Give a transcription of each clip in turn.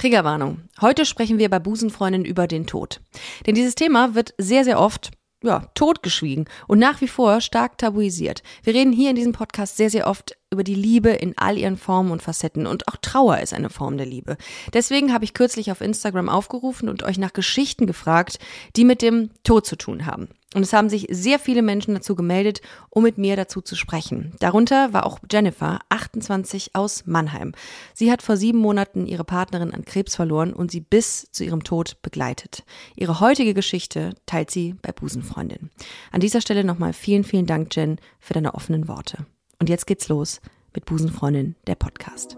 Triggerwarnung. Heute sprechen wir bei Busenfreundin über den Tod. Denn dieses Thema wird sehr, sehr oft ja, totgeschwiegen und nach wie vor stark tabuisiert. Wir reden hier in diesem Podcast sehr, sehr oft über die Liebe in all ihren Formen und Facetten und auch Trauer ist eine Form der Liebe. Deswegen habe ich kürzlich auf Instagram aufgerufen und euch nach Geschichten gefragt, die mit dem Tod zu tun haben. Und es haben sich sehr viele Menschen dazu gemeldet, um mit mir dazu zu sprechen. Darunter war auch Jennifer, 28 aus Mannheim. Sie hat vor sieben Monaten ihre Partnerin an Krebs verloren und sie bis zu ihrem Tod begleitet. Ihre heutige Geschichte teilt sie bei Busenfreundin. An dieser Stelle nochmal vielen, vielen Dank, Jen, für deine offenen Worte. Und jetzt geht's los mit Busenfreundin, der Podcast.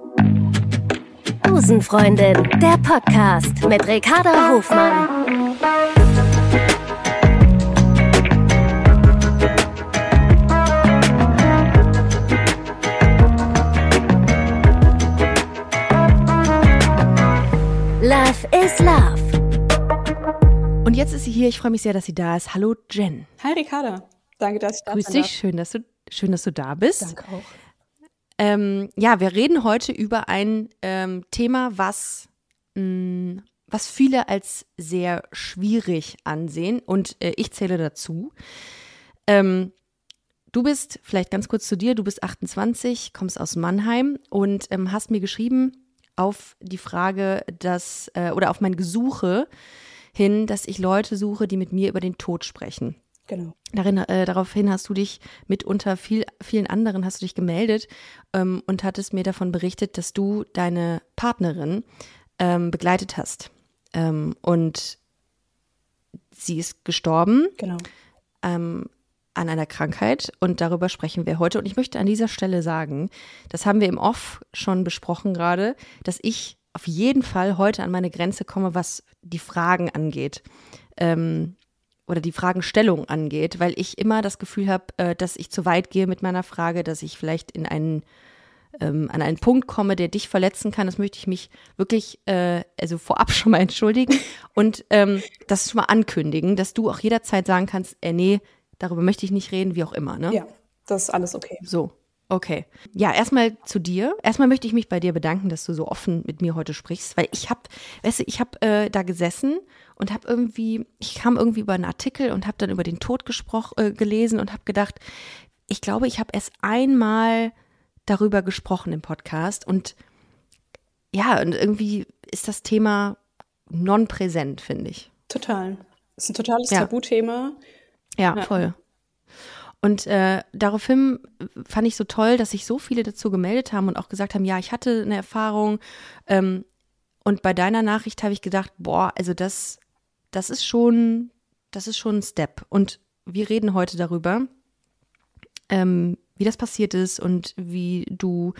Busenfreundin, der Podcast mit Ricarda Hofmann. Love is Love. Und jetzt ist sie hier. Ich freue mich sehr, dass sie da ist. Hallo Jen. Hi Ricarda. Danke, dass ich da Grüß dich. darf. Schön, dass du, schön, dass du da bist. Danke auch. Ähm, ja, wir reden heute über ein ähm, Thema, was, mh, was viele als sehr schwierig ansehen und äh, ich zähle dazu. Ähm, du bist, vielleicht ganz kurz zu dir, du bist 28, kommst aus Mannheim und ähm, hast mir geschrieben auf die Frage, dass, äh, oder auf mein Gesuche hin, dass ich Leute suche, die mit mir über den Tod sprechen. Genau. Darin, äh, daraufhin hast du dich mit unter viel, vielen anderen hast du dich gemeldet ähm, und hattest mir davon berichtet, dass du deine Partnerin ähm, begleitet hast. Ähm, und sie ist gestorben Genau. ähm, an einer Krankheit und darüber sprechen wir heute. Und ich möchte an dieser Stelle sagen, das haben wir im Off schon besprochen gerade, dass ich auf jeden Fall heute an meine Grenze komme, was die Fragen angeht. Ähm, oder die Fragenstellung angeht, weil ich immer das Gefühl habe, äh, dass ich zu weit gehe mit meiner Frage, dass ich vielleicht in einen ähm, an einen Punkt komme, der dich verletzen kann. Das möchte ich mich wirklich äh, also vorab schon mal entschuldigen und ähm, das schon mal ankündigen, dass du auch jederzeit sagen kannst, äh, nee, darüber möchte ich nicht reden, wie auch immer. Ne? Ja, das ist alles okay. So, okay. Ja, erstmal zu dir. Erstmal möchte ich mich bei dir bedanken, dass du so offen mit mir heute sprichst, weil ich habe, weißt du, ich habe äh, da gesessen und habe irgendwie, ich kam irgendwie über einen Artikel und habe dann über den Tod gesprochen, äh, gelesen und habe gedacht, ich glaube, ich habe erst einmal darüber gesprochen im Podcast und ja, und irgendwie ist das Thema non-präsent, finde ich. Total. Das ist ein totales Ja. Tabuthema. Ja, Ja. voll. Und äh, daraufhin fand ich so toll, dass sich so viele dazu gemeldet haben und auch gesagt haben, ja, ich hatte eine Erfahrung. Ähm, und bei deiner Nachricht habe ich gedacht, boah, also das, das ist schon, das ist schon ein Step. Und wir reden heute darüber, ähm, wie das passiert ist und wie du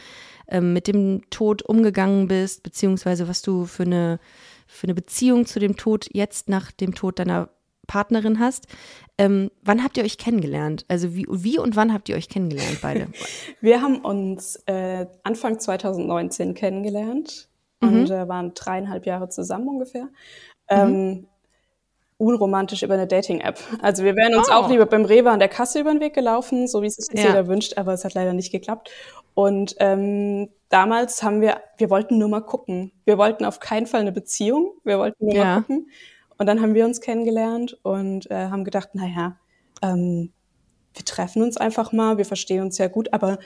ähm, mit dem Tod umgegangen bist, beziehungsweise was du für eine, für eine Beziehung zu dem Tod jetzt nach dem Tod deiner Partnerin hast. Ähm, wann habt ihr euch kennengelernt? Also wie, wie und wann habt ihr euch kennengelernt, beide? Wir haben uns äh, Anfang 2019 kennengelernt Mhm. und äh, waren dreieinhalb Jahre zusammen ungefähr. Ähm, unromantisch über eine Dating-App. Also wir wären uns Oh. auch lieber beim Rewe an der Kasse über den Weg gelaufen, so wie es sich Ja. jeder wünscht, aber es hat leider nicht geklappt. Und ähm, damals haben wir, wir wollten nur mal gucken. Wir wollten auf keinen Fall eine Beziehung, wir wollten nur Ja. mal gucken. Und dann haben wir uns kennengelernt und äh, haben gedacht, naja, ähm, wir treffen uns einfach mal, wir verstehen uns ja gut, aber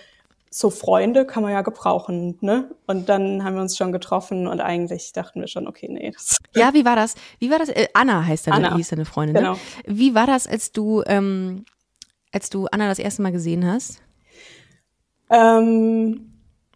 so Freunde kann man ja gebrauchen, ne? Und dann haben wir uns schon getroffen und eigentlich dachten wir schon, okay, nee, ja, wie war das? Wie war das? Äh, Anna heißt deine, Anna. hieß deine Freundin, Genau. ne? Wie war das, als du, ähm, als du Anna das erste Mal gesehen hast? Ähm,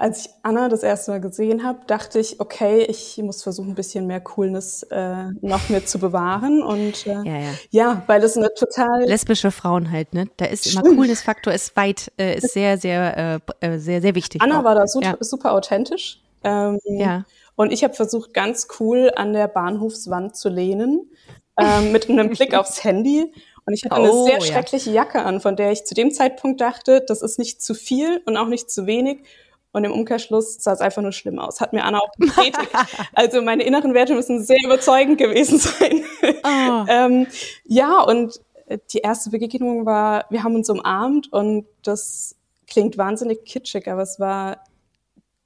als ich Anna das erste Mal gesehen habe, dachte ich, okay, ich muss versuchen, ein bisschen mehr Coolness äh, noch mir zu bewahren. Und äh, Ja, ja. ja, weil das eine total Lesbische Frauen halt, ne? Da ist immer. Coolness-Faktor ist weit, äh, ist sehr, sehr, äh, äh, sehr, sehr wichtig. Anna auch. war da super, Ja. super authentisch. Ähm, Ja. Und ich habe versucht, ganz cool an der Bahnhofswand zu lehnen, ähm, mit einem Blick aufs Handy. Und ich hatte eine Oh, sehr ja. schreckliche Jacke an, von der ich zu dem Zeitpunkt dachte, das ist nicht zu viel und auch nicht zu wenig. Und im Umkehrschluss sah es einfach nur schlimm aus. Hat mir Anna auch bestätigt. also meine inneren Werte müssen sehr überzeugend gewesen sein. Oh. ähm, ja, und äh, die erste Begegnung war, wir haben uns umarmt und das klingt wahnsinnig kitschig, aber es war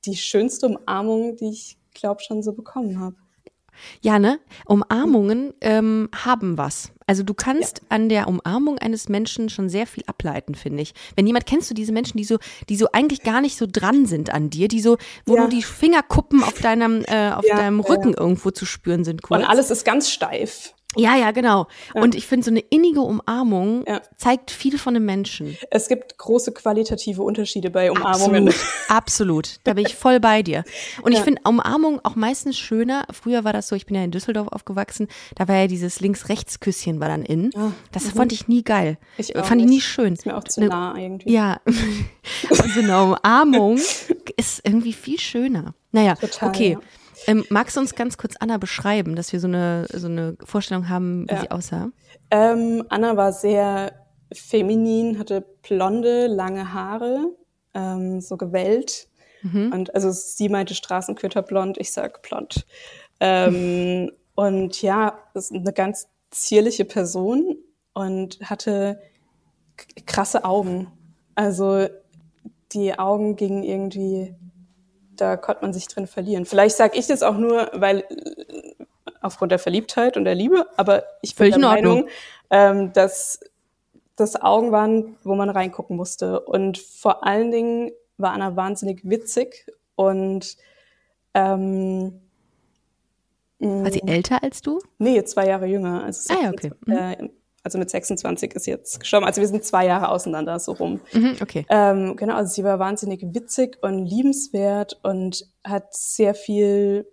die schönste Umarmung, die ich, glaube schon so bekommen habe. Ja, ne? Umarmungen ähm, haben was. Also du kannst ja. an der Umarmung eines Menschen schon sehr viel ableiten, finde ich. Wenn jemand kennst du diese Menschen, die so, die so eigentlich gar nicht so dran sind an dir, die so, wo ja. nur die Fingerkuppen auf deinem, äh, auf ja, deinem Rücken irgendwo zu spüren sind. Kurz. Und alles ist ganz steif. Ja, ja, genau. Ja. Und ich finde, so eine innige Umarmung ja. zeigt viel von einem Menschen. Es gibt große qualitative Unterschiede bei Umarmungen. Absolut, absolut. Da bin ich voll bei dir. Und ja. ich finde Umarmung auch meistens schöner. Früher war das so, ich bin ja in Düsseldorf aufgewachsen, da war ja dieses Links-Rechts-Küsschen war dann in. Ah, das mhm. fand ich nie geil. Ich fand ich nie schön. Ist mir auch zu nah irgendwie. Ja. Und so eine Umarmung ist irgendwie viel schöner. Naja, Total, okay. Ähm, magst du uns ganz kurz Anna beschreiben, dass wir so eine, so eine Vorstellung haben, wie ja. sie aussah? Ähm, Anna war sehr feminin, hatte blonde, lange Haare, ähm, so gewellt. Mhm. Und also sie meinte Straßenköterblond, ich sag blond. Ähm, und ja, ist eine ganz zierliche Person und hatte krasse Augen. Also die Augen gingen irgendwie da konnte man sich drin verlieren. Vielleicht sage ich das auch nur, weil aufgrund der Verliebtheit und der Liebe, aber ich bin Völlig der Meinung, ähm, dass das Augen waren, wo man reingucken musste. Und vor allen Dingen war Anna wahnsinnig witzig und ähm, war sie älter als du? Nee, zwei Jahre jünger. Also ah ja, okay. Mhm. Äh, also mit 26 ist jetzt gestorben. Also wir sind zwei Jahre auseinander, so rum. Mhm, okay. Ähm, genau, also sie war wahnsinnig witzig und liebenswert und hat sehr viel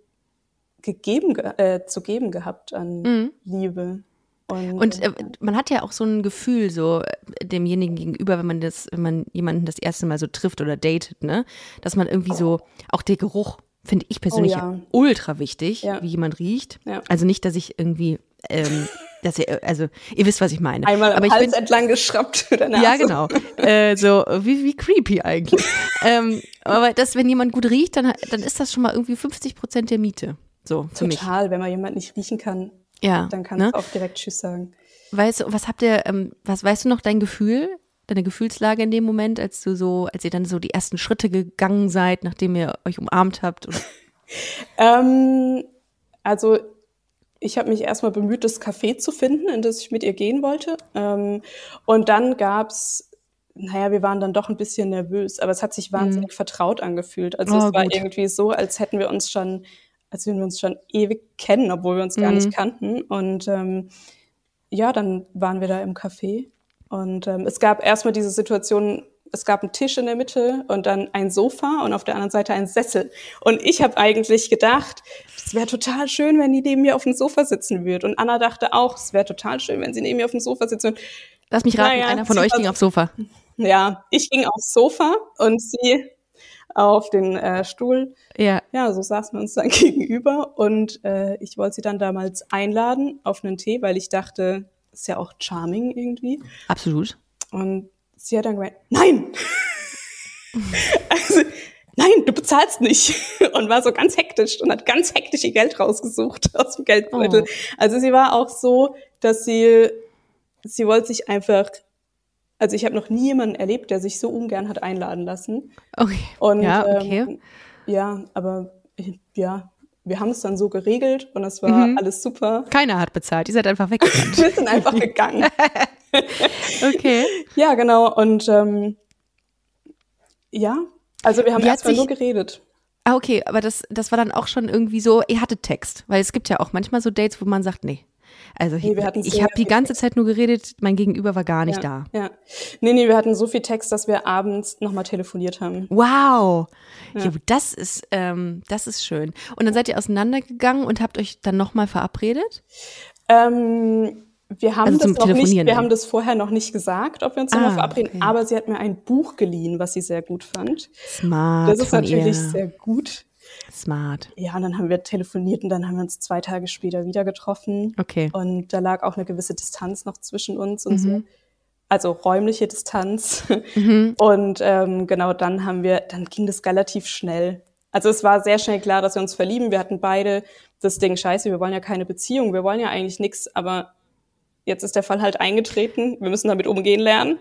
gegeben, äh, zu geben gehabt an mhm. Liebe. Und, und äh, man hat ja auch so ein Gefühl so äh, demjenigen gegenüber, wenn man das, wenn man jemanden das erste Mal so trifft oder datet, ne, dass man irgendwie so auch der Geruch finde ich persönlich oh, ja. ultra wichtig, ja. wie jemand riecht. Ja. Also nicht, dass ich irgendwie ähm, dass ihr, also ihr wisst, was ich meine. Einmal am Aber Hals bin, entlang geschraubt für deine Ja, genau. äh, so wie, wie creepy eigentlich. ähm, aber das, wenn jemand gut riecht, dann, dann ist das schon mal irgendwie 50 Prozent der Miete. So, für Total, mich. wenn man jemand nicht riechen kann, ja, dann kannst ne? du auch direkt Tschüss sagen. Weißt du, was habt ihr, ähm, was weißt du noch dein Gefühl, deine Gefühlslage in dem Moment, als du so, als ihr dann so die ersten Schritte gegangen seid, nachdem ihr euch umarmt habt? ähm, also ich habe mich erstmal bemüht, das Café zu finden, in das ich mit ihr gehen wollte. Ähm, und dann gab's, naja, wir waren dann doch ein bisschen nervös, aber es hat sich wahnsinnig mhm. vertraut angefühlt. Also oh, es war gut. irgendwie so, als hätten wir uns schon, als würden wir uns schon ewig kennen, obwohl wir uns gar mhm. nicht kannten. Und ähm, ja, dann waren wir da im Café. Und ähm, es gab erstmal diese Situation, es gab einen Tisch in der Mitte und dann ein Sofa und auf der anderen Seite ein Sessel. Und ich habe eigentlich gedacht, es wäre total schön, wenn die neben mir auf dem Sofa sitzen würde. Und Anna dachte auch, es wäre total schön, wenn sie neben mir auf dem Sofa sitzen würde. Lass mich raten, naja, einer von euch ging aufs Sofa. Ja, ich ging aufs Sofa und sie auf den äh, Stuhl. Ja. Ja, so saßen wir uns dann gegenüber und äh, ich wollte sie dann damals einladen auf einen Tee, weil ich dachte, ist ja auch charming irgendwie. Absolut. Und sie hat dann gemeint, nein! also, nein, du bezahlst nicht. Und war so ganz hektisch und hat ganz hektisch ihr Geld rausgesucht aus dem Geldbeutel. Oh. Also sie war auch so, dass sie, sie wollte sich einfach, also ich habe noch nie jemanden erlebt, der sich so ungern hat einladen lassen. Okay. Und, ja, okay. Ähm, ja, aber ja, wir haben es dann so geregelt und es war mhm. alles super. Keiner hat bezahlt, ihr seid einfach weggegangen. wir sind einfach gegangen. okay. Ja, genau. Und ähm, ja, also wir haben erstmal nur geredet. Ah, okay, aber das, das war dann auch schon irgendwie so, ihr hattet Text, weil es gibt ja auch manchmal so Dates, wo man sagt, nee. Also nee, ich, ich habe die ganze Zeit nur geredet, mein Gegenüber war gar nicht ja, da. Ja. Nee, nee, wir hatten so viel Text, dass wir abends nochmal telefoniert haben. Wow. Ja. ja das ist, ähm, das ist schön. Und dann seid ihr auseinandergegangen und habt euch dann nochmal verabredet? Ähm, wir haben, also das noch nicht, wir haben das vorher noch nicht gesagt, ob wir uns ah, nochmal verabreden, okay. aber sie hat mir ein Buch geliehen, was sie sehr gut fand. Smart. Das ist natürlich ihr. sehr gut. Smart. Ja, und dann haben wir telefoniert und dann haben wir uns zwei Tage später wieder getroffen. Okay. Und da lag auch eine gewisse Distanz noch zwischen uns und mhm. so. Also räumliche Distanz. Mhm. Und ähm, genau dann haben wir, dann ging das relativ schnell. Also es war sehr schnell klar, dass wir uns verlieben. Wir hatten beide das Ding, scheiße, wir wollen ja keine Beziehung, wir wollen ja eigentlich nichts, aber jetzt ist der Fall halt eingetreten. Wir müssen damit umgehen lernen.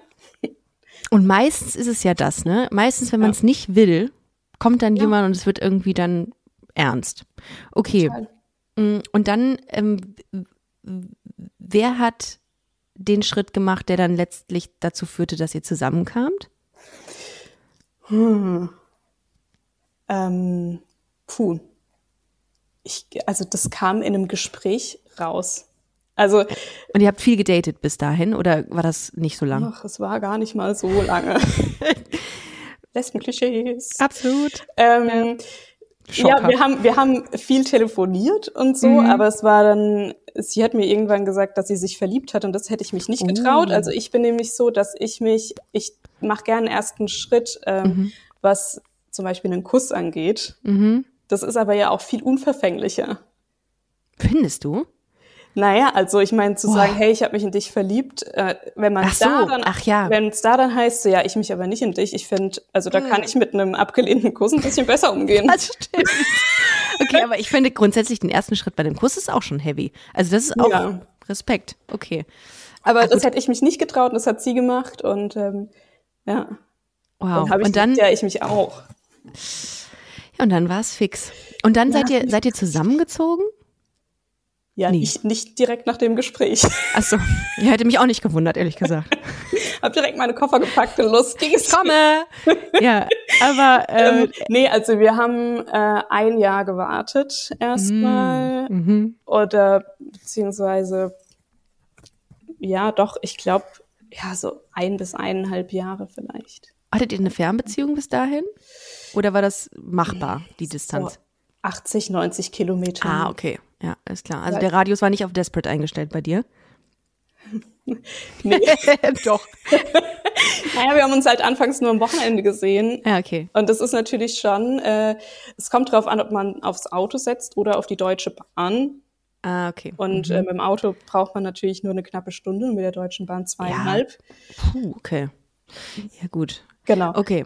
Und meistens ist es ja das, ne? Meistens, wenn man es nicht will, kommt dann ja. jemand und es wird irgendwie dann ernst. Okay. Total. Mm, Und dann, ähm, wer hat den Schritt gemacht, der dann letztlich dazu führte, dass ihr zusammenkamt? Ähm, puh. Ich, also das kam in einem Gespräch raus. Also, Und ihr habt viel gedatet bis dahin oder war das nicht so lang? ach, es war gar nicht mal so lange. Lesben-Klischees. Absolut. Ähm, ja, wir haben, wir haben viel telefoniert und so, Mhm. aber es war dann, sie hat mir irgendwann gesagt, dass sie sich verliebt hat und das hätte ich mich nicht getraut. Oh. Also ich bin nämlich so, dass ich mich, ich mache gerne einen Schritt, ähm, Mhm. was zum Beispiel einen Kuss angeht. Mhm. Das ist aber ja auch viel unverfänglicher. Findest du? Naja, also ich meine, zu Boah. sagen, hey, ich habe mich in dich verliebt, äh, wenn man Ach so, da dann, ach ja. wenn es da dann heißt, so, ja, ich mich aber nicht in dich, ich finde, also da Mm. kann ich mit einem abgelehnten Kuss ein bisschen besser umgehen. Das stimmt. Okay, aber ich finde grundsätzlich den ersten Schritt bei dem Kuss ist auch schon heavy. Also das ist auch Ja. Respekt. Okay. Aber das hätte ich mich nicht getraut und das hat sie gemacht und ähm, ja, Wow. dann ich Und dann, ja ich mich auch. ja, und dann war es fix. Und dann seid ihr, seid ihr zusammengezogen? Ja, Nie. ich nicht direkt nach dem Gespräch. Achso, ja, hätte mich auch nicht gewundert, ehrlich gesagt. Hab direkt meine Koffer gepackt und los ging's. Komme! Ja, aber ähm, Ähm, nee, also wir haben äh, ein Jahr gewartet erstmal mhm. oder beziehungsweise ja, doch, ich glaube, ja, so ein bis eineinhalb Jahre vielleicht. hattet ihr eine Fernbeziehung bis dahin? Oder war das machbar, die Distanz? So 80, 90 Kilometer. Ah, okay. Ja, ist klar. Also Ja. der Radius war nicht auf Desperate eingestellt bei dir? Nee. Doch. naja, wir haben uns halt anfangs nur am Wochenende gesehen. Ja, okay. Und das ist natürlich schon, äh, es kommt drauf an, ob man aufs Auto setzt oder auf die Deutsche Bahn. Ah, okay. Und äh, mit dem Auto braucht man natürlich nur eine knappe Stunde und mit der Deutschen Bahn zweieinhalb. Puh, okay. Ja, gut. Genau. Okay.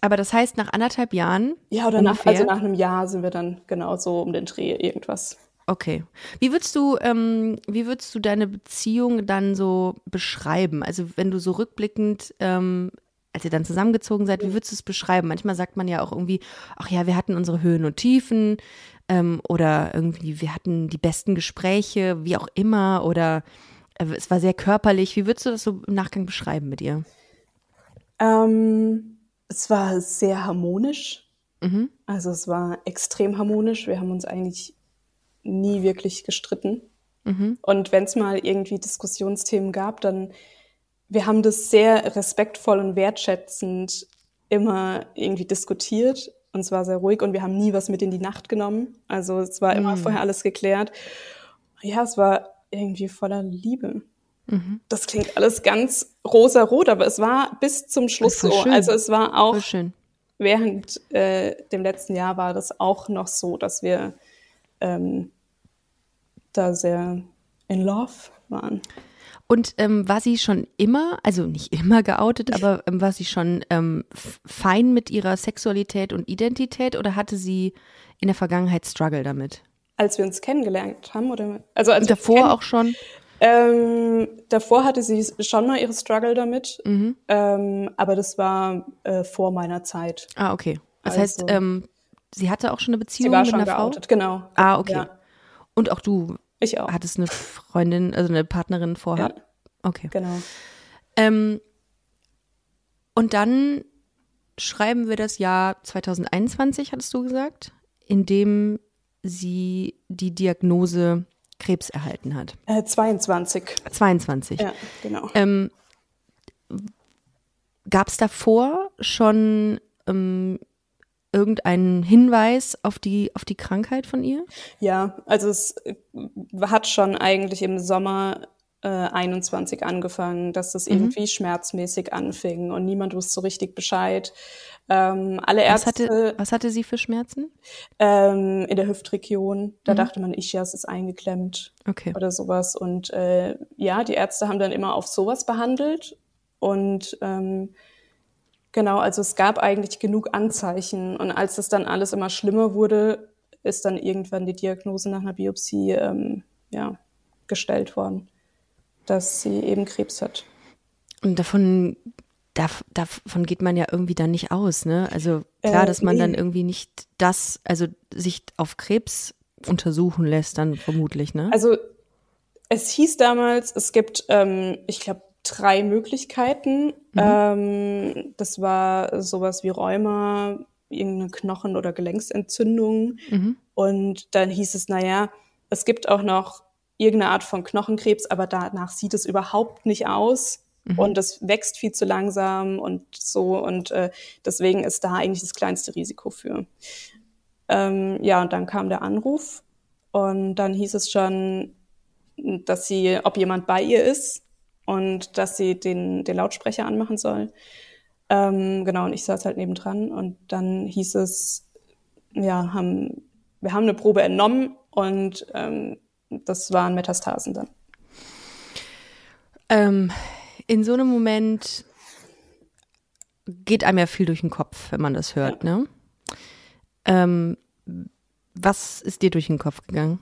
Aber das heißt, nach anderthalb Jahren. Ja, oder nach, ungefähr? also nach einem Jahr sind wir dann genau so um den Dreh irgendwas. Okay. Wie würdest du, ähm, wie würdest du deine Beziehung dann so beschreiben? Also wenn du so rückblickend, ähm, als ihr dann zusammengezogen seid, wie würdest du es beschreiben? Manchmal sagt man ja auch irgendwie, ach ja, wir hatten unsere Höhen und Tiefen ähm, oder irgendwie, wir hatten die besten Gespräche, wie auch immer, oder äh, es war sehr körperlich. Wie würdest du das so im Nachgang beschreiben mit ihr? Ähm, es war sehr harmonisch. Mhm. Also es war extrem harmonisch. Wir haben uns eigentlich nie wirklich gestritten. Mhm. Und wenn es mal irgendwie Diskussionsthemen gab, dann wir haben das sehr respektvoll und wertschätzend immer irgendwie diskutiert. Und es war sehr ruhig und wir haben nie was mit in die Nacht genommen. Also es war immer Mhm. vorher alles geklärt. Ja, es war irgendwie voller Liebe. Mhm. Das klingt alles ganz rosa-rot, aber es war bis zum Schluss so. schön. Also es war auch während äh, dem letzten Jahr war das auch noch so, dass wir ähm, da sehr in love waren. Und ähm, war sie schon immer, also nicht immer geoutet, aber ähm, war sie schon ähm, fein mit ihrer Sexualität und Identität oder hatte sie in der Vergangenheit Struggle damit? Als wir uns kennengelernt haben, oder also als Davor auch schon? Ähm, davor hatte sie schon mal ihre Struggle damit, Mhm. ähm, aber das war äh, vor meiner Zeit. Ah, okay. Das Also- heißt, ähm, sie hatte auch schon eine Sie Beziehung war mit schon einer Frau? geoutet, genau. Ah, okay. Ja, Und auch du ich auch. hattest eine Freundin, also eine Partnerin vorher? Ja, Okay. genau. Ähm, und dann schreiben wir das Jahr 2021, hattest du gesagt, in dem sie die Diagnose Krebs erhalten hat. Äh, 22. 22. Ja, genau. Ähm, Gab es davor schon ähm, irgendeinen Hinweis auf die, auf die Krankheit von ihr? Ja, also es äh, hat schon eigentlich im Sommer äh, 21 angefangen, dass das Mhm. irgendwie schmerzmäßig anfing und niemand wusste so richtig Bescheid. Ähm, alle Was Ärzte hatte, was hatte sie für Schmerzen? ähm, in der Hüftregion, da Mhm. dachte man, Ischias ist eingeklemmt Okay. oder sowas. Und äh, ja, die Ärzte haben dann immer auf sowas behandelt. Und ähm, genau, also es gab eigentlich genug Anzeichen. Und als das dann alles immer schlimmer wurde, ist dann irgendwann die Diagnose nach einer Biopsie ähm, ja, gestellt worden, dass sie eben Krebs hat. Und davon darf, davon geht man ja irgendwie dann nicht aus, ne? Also klar, Äh, dass man dann nee. irgendwie nicht das, also sich auf Krebs untersuchen lässt, dann vermutlich, ne? Also es hieß damals, es gibt, ähm, ich glaube, drei Möglichkeiten. Ähm, das war sowas wie Rheuma, irgendeine Knochen- oder Gelenksentzündung. Mhm. Und dann hieß es, naja, es gibt auch noch irgendeine Art von Knochenkrebs, aber danach sieht es überhaupt nicht aus. Und es wächst viel zu langsam und so. Und äh, deswegen ist da eigentlich das kleinste Risiko für. Ähm, ja, und dann kam der Anruf und dann hieß es schon, dass sie, ob jemand bei ihr ist und dass sie den, den Lautsprecher anmachen soll. Ähm, genau, und ich saß halt nebendran und dann hieß es, ja, haben, wir haben eine Probe entnommen und ähm, das waren Metastasen dann. Ähm, in so einem Moment geht einem ja viel durch den Kopf, wenn man das hört, ne? Ähm, was ist dir durch den Kopf gegangen?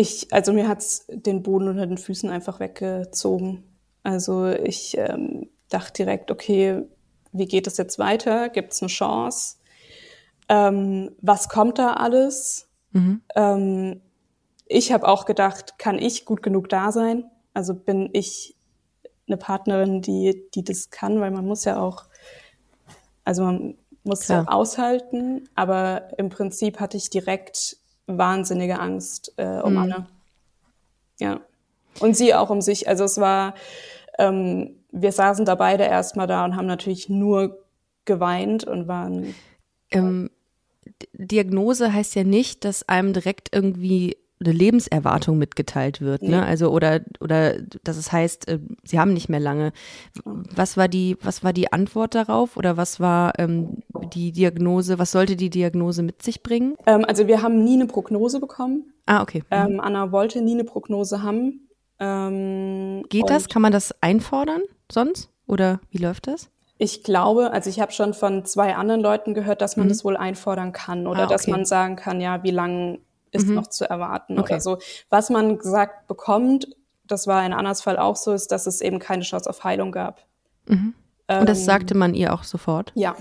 Ich, also mir hat's den Boden unter den Füßen einfach weggezogen. Also ich ähm, dachte direkt, okay, wie geht es jetzt weiter? Gibt es eine Chance? Ähm, was kommt da alles? Ähm, ich habe auch gedacht, kann ich gut genug da sein? Also bin ich eine Partnerin, die, die das kann, weil man muss ja auch, also man muss ja Klar. aushalten, aber im Prinzip hatte ich direkt wahnsinnige Angst äh, um Anne. Ja. Und sie auch um sich. Also es war, ähm, wir saßen da beide erstmal da und haben natürlich nur geweint und waren Ähm, Diagnose heißt ja nicht, dass einem direkt irgendwie eine Lebenserwartung mitgeteilt wird, ne? Also oder oder dass es heißt, äh, sie haben nicht mehr lange. Was war die was war die Antwort darauf oder was war ähm, die Diagnose? Was sollte die Diagnose mit sich bringen? Ähm, also wir haben nie eine Prognose bekommen. Ah okay. Ähm, Anna wollte nie eine Prognose haben. Ähm, Geht das? Kann man das einfordern sonst oder wie läuft das? Ich glaube, also ich habe schon von zwei anderen Leuten gehört, dass man das wohl einfordern kann oder Mhm. Ah, dass okay. man sagen kann, ja, wie lang ist noch zu erwarten Okay. oder so. Was man gesagt bekommt, das war in Annas Fall auch so, ist, dass es eben keine Chance auf Heilung gab. Und das sagte man ihr auch sofort. Ja.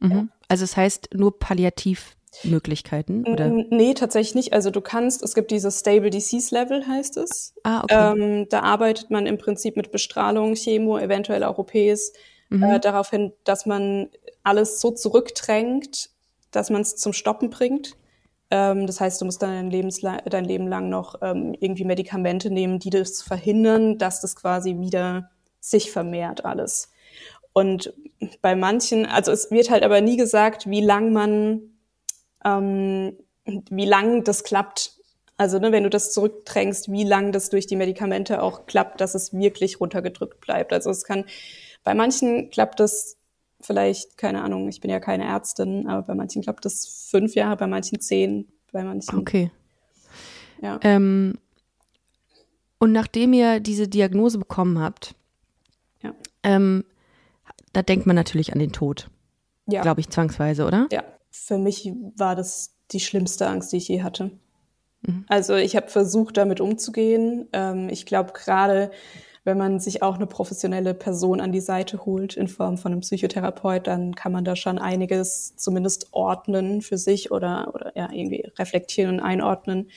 Mhm. Also es heißt nur Palliativmöglichkeiten oder? Nee, tatsächlich nicht. Also du kannst, es gibt dieses Stable Disease Level, heißt es. Ah okay. Ähm, da arbeitet man im Prinzip mit Bestrahlung, Chemo, eventuell auch OPs, äh, darauf hin, dass man alles so zurückdrängt, dass man es zum Stoppen bringt. Ähm, das heißt, du musst dann dein, Lebensla dein Leben lang noch ähm, irgendwie Medikamente nehmen, die das verhindern, dass das quasi wieder sich vermehrt alles. Und bei manchen, also es wird halt aber nie gesagt, wie lang man, ähm, wie lang das klappt. Also ne, wenn du das zurückdrängst, wie lang das durch die Medikamente auch klappt, dass es wirklich runtergedrückt bleibt. Also es kann, bei manchen klappt das vielleicht, keine Ahnung, ich bin ja keine Ärztin, aber bei manchen klappt das fünf Jahre, bei manchen zehn, bei manchen, Okay. ja. Ähm, und nachdem ihr diese Diagnose bekommen habt, ja. ähm, da denkt man natürlich an den Tod, ja. glaube ich, zwangsweise, oder? Ja, für mich war das die schlimmste Angst, die ich je hatte. Also ich habe versucht, damit umzugehen. Ähm, ich glaube, gerade wenn man sich auch eine professionelle Person an die Seite holt in Form von einem Psychotherapeut, dann kann man da schon einiges zumindest ordnen für sich oder, oder ja, irgendwie reflektieren und einordnen.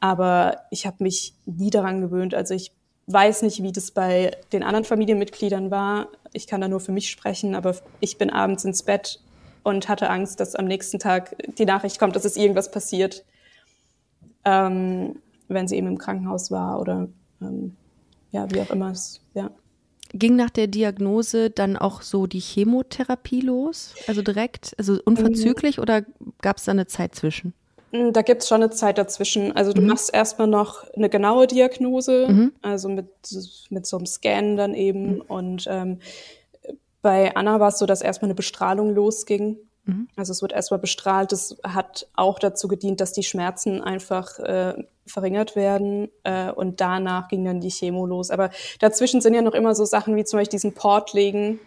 Aber ich habe mich nie daran gewöhnt. Also ich weiß nicht, wie das bei den anderen Familienmitgliedern war. Ich kann da nur für mich sprechen, aber ich bin abends ins Bett und hatte Angst, dass am nächsten Tag die Nachricht kommt, dass es irgendwas passiert, ähm, wenn sie eben im Krankenhaus war oder ähm, ja, wie auch immer es, ja. Ging nach der Diagnose dann auch so die Chemotherapie los? Also direkt, also unverzüglich oder gab es da eine Zeit zwischen? Mm, Da gibt's schon eine Zeit dazwischen. Also du machst erstmal noch eine genaue Diagnose, also mit, mit so einem Scan dann eben. Und ähm, bei Anna war es so, dass erstmal eine Bestrahlung losging. Also es wird erstmal bestrahlt. Das hat auch dazu gedient, dass die Schmerzen einfach äh, verringert werden. Äh, und danach ging dann die Chemo los. Aber dazwischen sind ja noch immer so Sachen wie zum Beispiel diesen Port legen.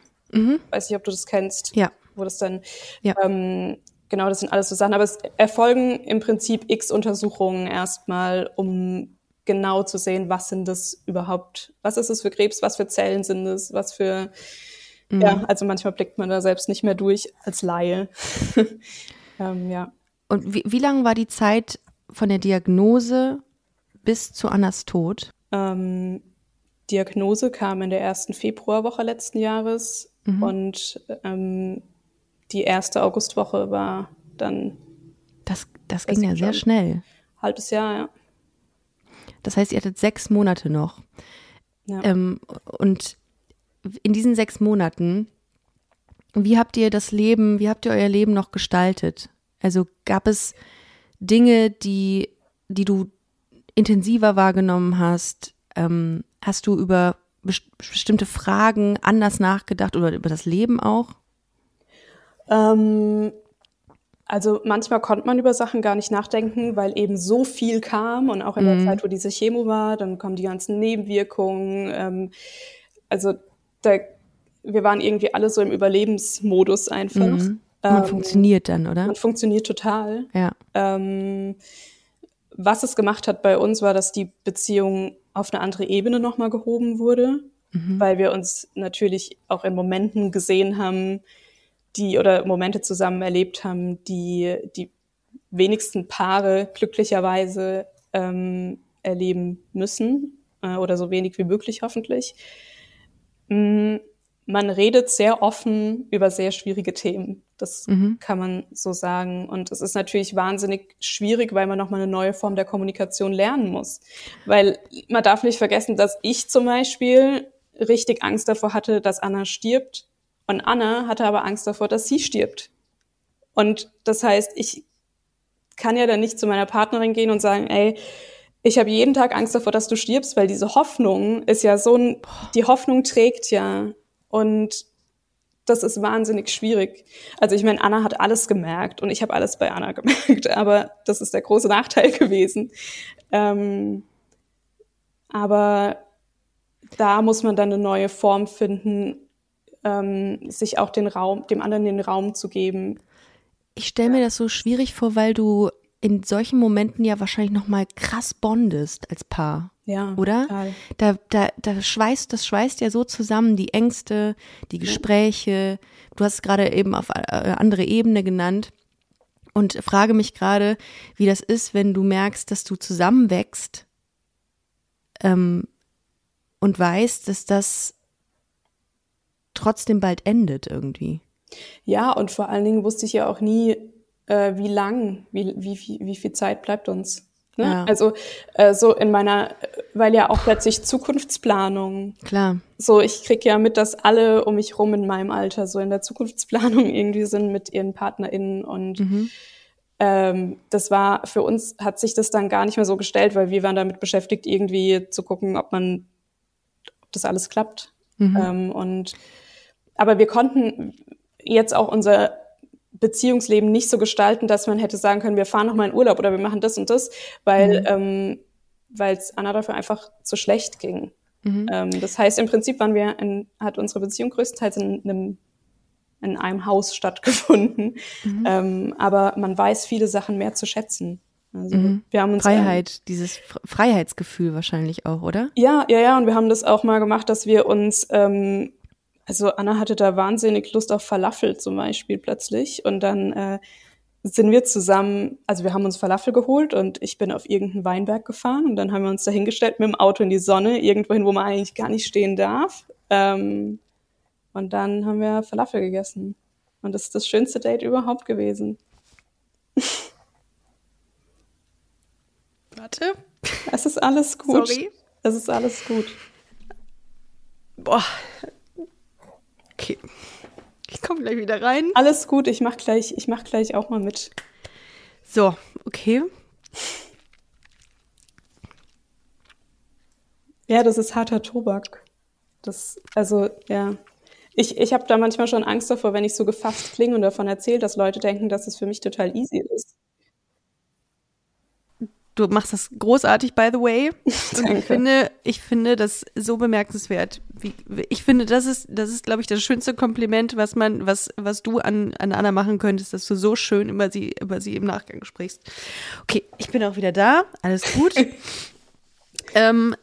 Weiß nicht, ob du das kennst. Ja. Wo das dann Ja. ähm, genau, das sind alles so Sachen. Aber es erfolgen im Prinzip x Untersuchungen erstmal, um genau zu sehen, was sind das überhaupt, was ist es für Krebs, was für Zellen sind es, was für, mhm. ja, also manchmal blickt man da selbst nicht mehr durch als Laie. ähm, ja. Und wie, wie lange war die Zeit von der Diagnose bis zu Annas Tod? Ähm, Diagnose kam in der ersten Februarwoche letzten Jahres mhm. und ähm, die erste Augustwoche war dann. Das, das ging ja sehr schnell. Halbes Jahr, ja. Das heißt, ihr hattet sechs Monate noch. Ja. Ähm, und in diesen sechs Monaten, wie habt ihr das Leben, wie habt ihr euer Leben noch gestaltet? Also gab es Dinge, die, die du intensiver wahrgenommen hast? Ähm, hast du über bestimmte Fragen anders nachgedacht oder über das Leben auch? Ähm, also manchmal konnte man über Sachen gar nicht nachdenken, weil eben so viel kam und auch in der mhm. Zeit, wo diese Chemo war, dann kommen die ganzen Nebenwirkungen. Ähm, also da, wir waren irgendwie alle so im Überlebensmodus einfach. Mhm. Man ähm, funktioniert dann, oder? Man funktioniert total. Ja. Ähm, was es gemacht hat bei uns, war, dass die Beziehung auf eine andere Ebene nochmal gehoben wurde, mhm. weil wir uns natürlich auch in Momenten gesehen haben, die oder Momente zusammen erlebt haben, die die wenigsten Paare glücklicherweise ähm, erleben müssen äh, oder so wenig wie möglich hoffentlich. Mm, man redet sehr offen über sehr schwierige Themen. Das mhm. kann man so sagen. Und es ist natürlich wahnsinnig schwierig, weil man nochmal eine neue Form der Kommunikation lernen muss. Weil man darf nicht vergessen, dass ich zum Beispiel richtig Angst davor hatte, dass Anna stirbt und Anna hatte aber Angst davor, dass sie stirbt. Und das heißt, ich kann ja dann nicht zu meiner Partnerin gehen und sagen, ey, ich habe jeden Tag Angst davor, dass du stirbst, weil diese Hoffnung ist ja so ein, die Hoffnung trägt ja. Und das ist wahnsinnig schwierig. Also ich meine, Anna hat alles gemerkt und ich habe alles bei Anna gemerkt, aber das ist der große Nachteil gewesen. Ähm, aber da muss man dann eine neue Form finden, ähm, sich auch den Raum, dem anderen den Raum zu geben. Ich stelle mir das so schwierig vor, weil du in solchen Momenten ja wahrscheinlich noch mal krass bondest als Paar. Ja, oder? Total. Da, da, da schweißt, das schweißt ja so zusammen die Ängste, die Gespräche. Du hast es gerade eben auf äh, andere Ebene genannt und frage mich gerade, wie das ist, wenn du merkst, dass du zusammenwächst ähm, und weißt, dass das trotzdem bald endet irgendwie. Ja, und vor allen Dingen wusste ich ja auch nie, äh, wie lang, wie, wie, wie, wie viel Zeit bleibt uns. Ne? Ja. Also äh, so in meiner, weil ja auch plötzlich Zukunftsplanung. Klar. So, ich krieg ja mit, dass alle um mich rum in meinem Alter so in der Zukunftsplanung irgendwie sind mit ihren PartnerInnen und mhm. ähm, das war für uns hat sich das dann gar nicht mehr so gestellt, weil wir waren damit beschäftigt, irgendwie zu gucken, ob man, ob das alles klappt. Mhm. Ähm, und aber wir konnten jetzt auch unser Beziehungsleben nicht so gestalten, dass man hätte sagen können, wir fahren noch mal in Urlaub oder wir machen das und das, weil mhm. ähm, weil es Anna dafür einfach zu schlecht ging. Mhm. Ähm, das heißt, im Prinzip waren wir in, hat unsere Beziehung größtenteils in einem in einem Haus stattgefunden. Mhm. Ähm, aber man weiß viele Sachen mehr zu schätzen. Also mhm. wir haben uns Freiheit, ähm, dieses Freiheitsgefühl wahrscheinlich auch, oder? Ja, ja, ja. Und wir haben das auch mal gemacht, dass wir uns, ähm, also Anna hatte da wahnsinnig Lust auf Falafel zum Beispiel plötzlich. Und dann äh, sind wir zusammen, also wir haben uns Falafel geholt und ich bin auf irgendeinen Weinberg gefahren und dann haben wir uns da hingestellt mit dem Auto in die Sonne, irgendwohin, wo man eigentlich gar nicht stehen darf. Ähm, und dann haben wir Falafel gegessen. Und das ist das schönste Date überhaupt gewesen. Warte. Es ist alles gut. Sorry. Es ist alles gut. Boah. Okay. Ich komme gleich wieder rein. Alles gut, ich mach gleich, ich mach gleich auch mal mit. So, okay. Ja, das ist harter Tobak. Das, also, ja. Ich, ich habe da manchmal schon Angst davor, wenn ich so gefasst klinge und davon erzähle, dass Leute denken, dass es für mich total easy ist. Du machst das großartig, by the way. Und ich finde, ich finde das so bemerkenswert. Wie, ich finde, das ist, das ist, glaube ich, das schönste Kompliment, was man, was, was du an, an Anna machen könntest, dass du so schön über sie, über sie im Nachgang sprichst. Okay, ich bin auch wieder da. Alles gut. Ähm,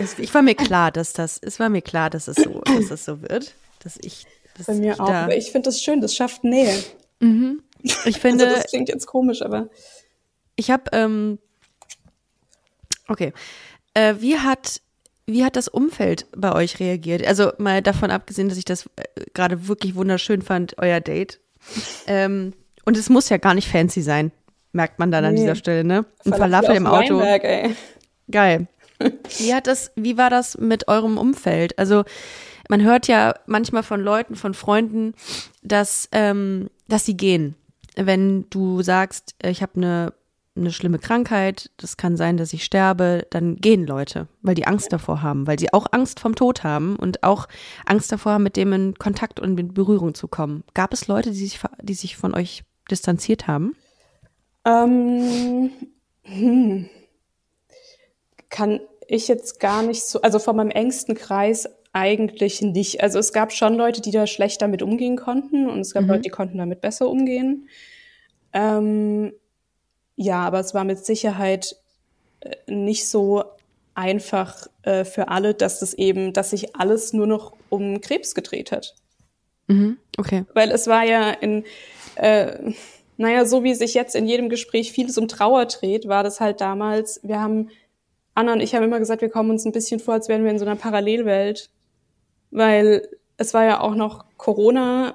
es, ich war mir klar, dass das, es war mir klar, dass es so, dass es so wird, dass ich, dass Bei mir ich auch. da, Aber ich finde das schön, das schafft Nähe. ich finde, also das klingt jetzt komisch, aber Ich habe, ähm, okay. Äh, wie hat, wie hat das Umfeld bei euch reagiert? Also mal davon abgesehen, dass ich das äh, gerade wirklich wunderschön fand, euer Date. Ähm, und es muss ja gar nicht fancy sein, merkt man dann an Nee. dieser Stelle, ne? Ein Falafel im Auto. Weinberg, ey. Geil. Wie hat das, wie war das mit eurem Umfeld? Also man hört ja manchmal von Leuten, von Freunden, dass, ähm, dass sie gehen. Wenn du sagst, äh, ich habe eine, eine schlimme Krankheit, das kann sein, dass ich sterbe, dann gehen Leute, weil die Angst davor haben, weil sie auch Angst vom Tod haben und auch Angst davor haben, mit dem in Kontakt und in Berührung zu kommen. Gab es Leute, die sich, die sich von euch distanziert haben? Ähm, hm. Kann ich jetzt gar nicht so, also von meinem engsten Kreis eigentlich nicht. Also es gab schon Leute, die da schlecht damit umgehen konnten und es gab Leute, die konnten damit besser umgehen. Ähm, ja, aber es war mit Sicherheit äh, nicht so einfach äh, für alle, dass das eben, dass sich alles nur noch um Krebs gedreht hat. Mhm. Okay. Weil es war ja in, äh, naja, so wie sich jetzt in jedem Gespräch vieles um Trauer dreht, war das halt damals, wir haben, Anna und ich haben immer gesagt, wir kommen uns ein bisschen vor, als wären wir in so einer Parallelwelt. Weil es war ja auch noch Corona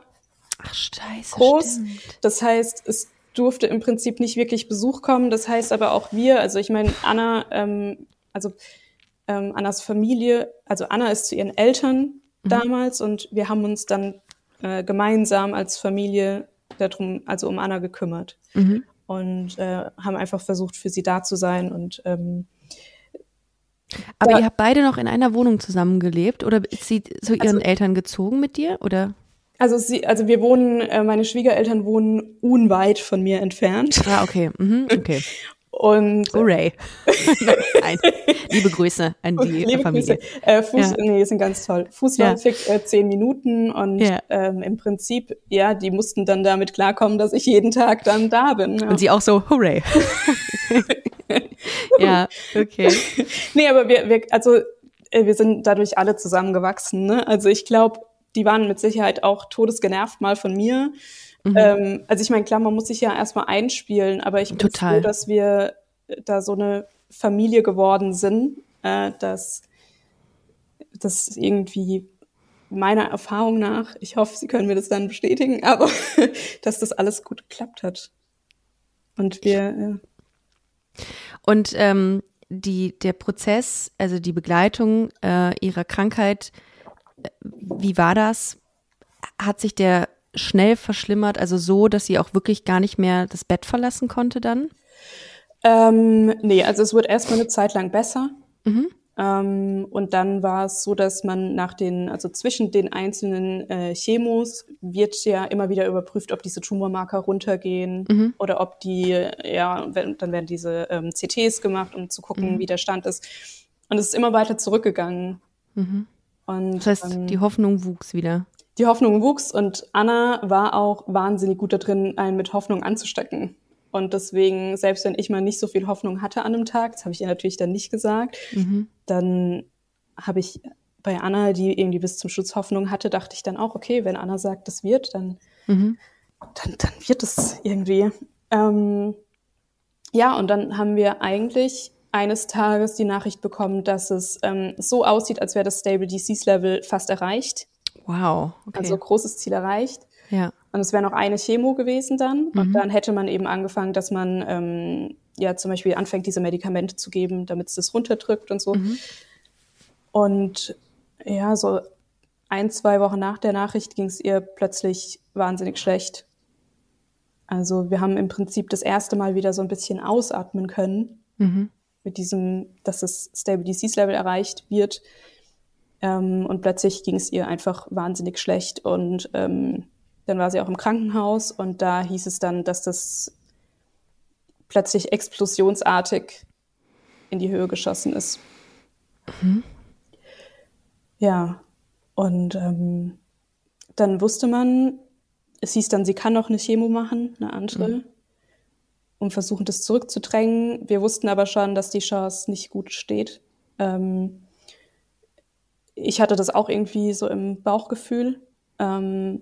Ach, scheiße. groß. stimmt. Das heißt, es durfte im Prinzip nicht wirklich Besuch kommen. Das heißt aber auch wir, also ich meine, Anna, ähm, also ähm, Annas Familie, also Anna ist zu ihren Eltern damals und wir haben uns dann äh, gemeinsam als Familie darum, also um Anna gekümmert Mhm. und äh, haben einfach versucht, für sie da zu sein und ähm, Aber ihr habt beide noch in einer Wohnung zusammengelebt oder ist sie zu ihren Also- Eltern gezogen mit dir oder? Also sie, also wir wohnen, äh, meine Schwiegereltern wohnen unweit von mir entfernt Ah, okay. Mhm, okay. und Hooray. Nein. Liebe Grüße an die Liebe Familie. Grüße. Äh, Fuß, Ja. Nee, die sind ganz toll. Fußläufig äh, zehn Minuten und Ja. ähm, im Prinzip, ja, die mussten dann damit klarkommen, dass ich jeden Tag dann da bin. Ja. Und sie auch so, hooray. ja, okay. nee, aber wir, wir also äh, wir sind dadurch alle zusammengewachsen. Ne? Also ich glaube, die waren mit Sicherheit auch todesgenervt mal von mir. Mhm. Ähm, also ich meine, klar, man muss sich ja erstmal einspielen, aber ich bin Total. froh, dass wir da so eine Familie geworden sind, äh, dass das irgendwie meiner Erfahrung nach, ich hoffe, Sie können mir das dann bestätigen, aber dass das alles gut geklappt hat. Und wir, äh, Und ähm, die, der Prozess, also die Begleitung äh, ihrer Krankheit, wie war das? Hat sich der schnell verschlimmert, also so, dass sie auch wirklich gar nicht mehr das Bett verlassen konnte dann? Ähm, nee, also es wird erstmal eine Zeit lang besser. Mhm. Ähm, und dann war es so, dass man nach den, also zwischen den einzelnen äh, Chemos wird ja immer wieder überprüft, ob diese Tumormarker runtergehen Mhm. oder ob die, ja, wenn, dann werden diese ähm, CTs gemacht, um zu gucken, Mhm. wie der Stand ist. Und es ist immer weiter zurückgegangen. Mhm. Und Das heißt, ähm, die Hoffnung wuchs wieder. die Hoffnung wuchs und Anna war auch wahnsinnig gut da drin, einen mit Hoffnung anzustecken. Und deswegen, selbst wenn ich mal nicht so viel Hoffnung hatte an einem Tag, das habe ich ihr natürlich dann nicht gesagt, Mhm. dann habe ich bei Anna, die irgendwie bis zum Schluss Hoffnung hatte, dachte ich dann auch, okay, wenn Anna sagt, das wird, dann, Mhm. dann, dann wird es irgendwie. Ähm, ja, und dann haben wir eigentlich eines Tages die Nachricht bekommen, dass es ähm, so aussieht, als wäre das Stable Disease Level fast erreicht. Wow. Okay. Also großes Ziel erreicht. ja. Und es wäre noch eine Chemo gewesen dann. Und Mhm. dann hätte man eben angefangen, dass man ähm, ja zum Beispiel anfängt, diese Medikamente zu geben, damit es das runterdrückt und so. Mhm. Und ja, so ein, zwei Wochen nach der Nachricht ging es ihr plötzlich wahnsinnig schlecht. Also wir haben im Prinzip das erste Mal wieder so ein bisschen ausatmen können Mhm. Mit diesem, dass das Stable Disease Level erreicht wird. Ähm, und plötzlich ging es ihr einfach wahnsinnig schlecht. Und ähm, dann war sie auch im Krankenhaus und da hieß es dann, dass das plötzlich explosionsartig in die Höhe geschossen ist. Ja, und ähm, dann wusste man, es hieß dann, sie kann noch eine Chemo machen, eine andere, um versuchen, das zurückzudrängen. Wir wussten aber schon, dass die Chance nicht gut steht. Ähm, ich hatte das auch irgendwie so im Bauchgefühl. Ähm,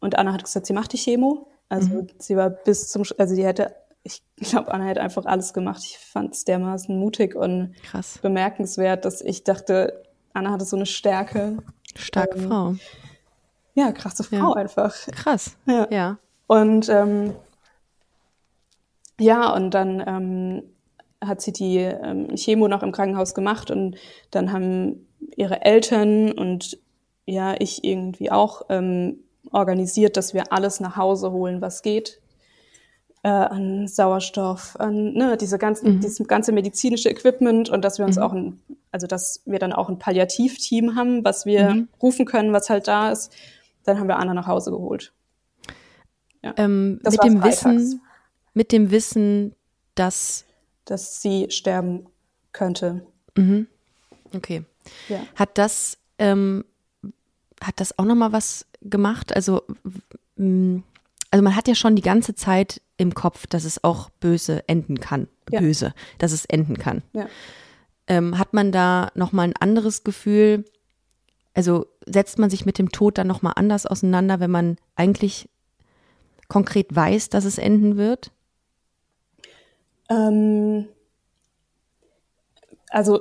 und Anna hat gesagt, sie macht die Chemo. Also mhm. sie war bis zum, also die hätte, ich glaube, Anna hätte einfach alles gemacht. Ich fand es dermaßen mutig und Krass. bemerkenswert, dass ich dachte, Anna hatte so eine Stärke. Starke ähm, Frau. Ja, krasse Frau ja. einfach. Krass. Ja. ja. Und ähm, ja, und dann ähm, hat sie die ähm, Chemo noch im Krankenhaus gemacht und dann haben ihre Eltern und ja, ich irgendwie auch ähm, organisiert, dass wir alles nach Hause holen, was geht. Äh, an Sauerstoff, an ne, diese ganzen, mhm. dieses ganze medizinische Equipment und dass wir uns mhm. auch ein, also dass wir dann auch ein Palliativteam haben, was wir mhm. rufen können, was halt da ist. Dann haben wir Anna nach Hause geholt. Ja. Ähm, mit dem Wissen, mit dem Wissen, dass dass sie sterben könnte. Mhm. Okay. Ja. Hat das ähm, hat das auch noch mal was gemacht? Also also man hat ja schon die ganze Zeit im Kopf, dass es auch böse enden kann. Ja. Böse, dass es enden kann. Ja. Ähm, hat man da noch mal ein anderes Gefühl? Also setzt man sich mit dem Tod dann noch mal anders auseinander, wenn man eigentlich konkret weiß, dass es enden wird? Ähm, also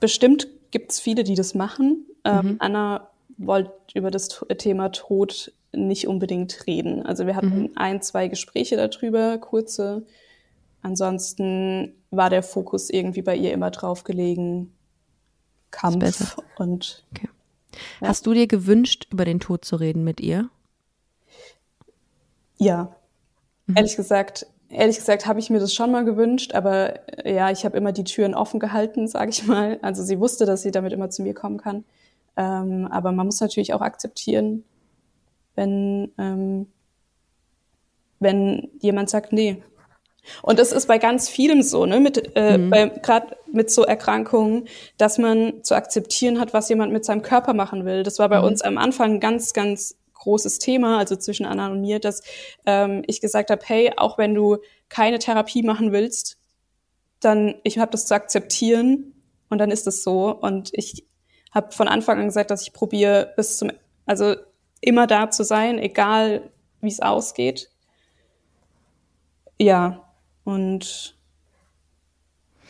bestimmt gibt es viele, die das machen. Ähm, mhm. Anna wollte über das Thema Tod nicht unbedingt reden. Also wir hatten mhm. ein, zwei Gespräche darüber, kurze. Ansonsten war der Fokus irgendwie bei ihr immer drauf gelegen, Kampf und. Okay. Ja. Hast du dir gewünscht, über den Tod zu reden mit ihr? Ja. Mhm. Ehrlich gesagt, ehrlich gesagt habe ich mir das schon mal gewünscht, aber äh, ja, ich habe immer die Türen offen gehalten, sage ich mal. Also sie wusste, dass sie damit immer zu mir kommen kann. Ähm, aber man muss natürlich auch akzeptieren, wenn, ähm, wenn jemand sagt, nee. Und das ist bei ganz vielem so, ne, mit äh, mhm. gerade mit so Erkrankungen, dass man zu akzeptieren hat, was jemand mit seinem Körper machen will. Das war bei mhm. uns am Anfang ganz, ganz großes Thema, also zwischen Anna und mir, dass ähm, ich gesagt habe, hey, auch wenn du keine Therapie machen willst, dann ich habe das zu akzeptieren und dann ist es so. Und ich habe von Anfang an gesagt, dass ich probiere bis zum, also immer da zu sein, egal wie es ausgeht. Ja, und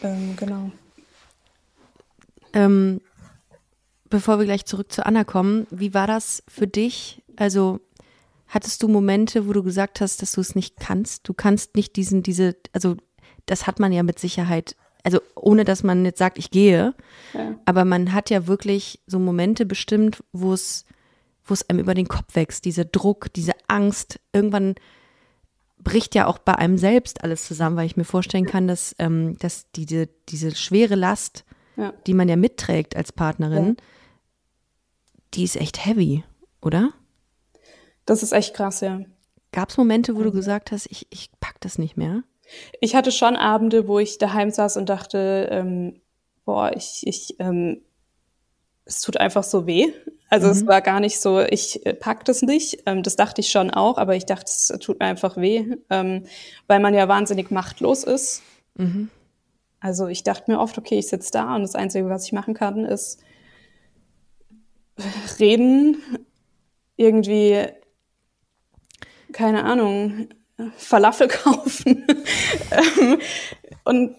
ähm, genau. Ähm, bevor wir gleich zurück zu Anna kommen, wie war das für dich, also hattest du Momente, wo du gesagt hast, dass du es nicht kannst? Du kannst nicht diesen, diese, also das hat man ja mit Sicherheit, also ohne dass man jetzt sagt, ich gehe, ja. aber man hat ja wirklich so Momente bestimmt, wo es, wo es einem über den Kopf wächst, dieser Druck, diese Angst. Irgendwann bricht ja auch bei einem selbst alles zusammen, weil ich mir vorstellen kann, dass, ähm, dass diese, diese schwere Last, ja. die man ja mitträgt als Partnerin, ja. Die ist echt heavy, oder? Das ist echt krass, ja. Gab es Momente, wo du gesagt hast, ich, ich pack das nicht mehr? Ich hatte schon Abende, wo ich daheim saß und dachte, ähm, boah, ich, ich, ähm, es tut einfach so weh. Also mhm. es war gar nicht so, ich äh, pack das nicht. Ähm, das dachte ich schon auch, aber ich dachte, es tut mir einfach weh, ähm, weil man ja wahnsinnig machtlos ist. Mhm. Also ich dachte mir oft, okay, ich sitze da und das Einzige, was ich machen kann, ist reden, irgendwie keine Ahnung, Falafel kaufen ähm, und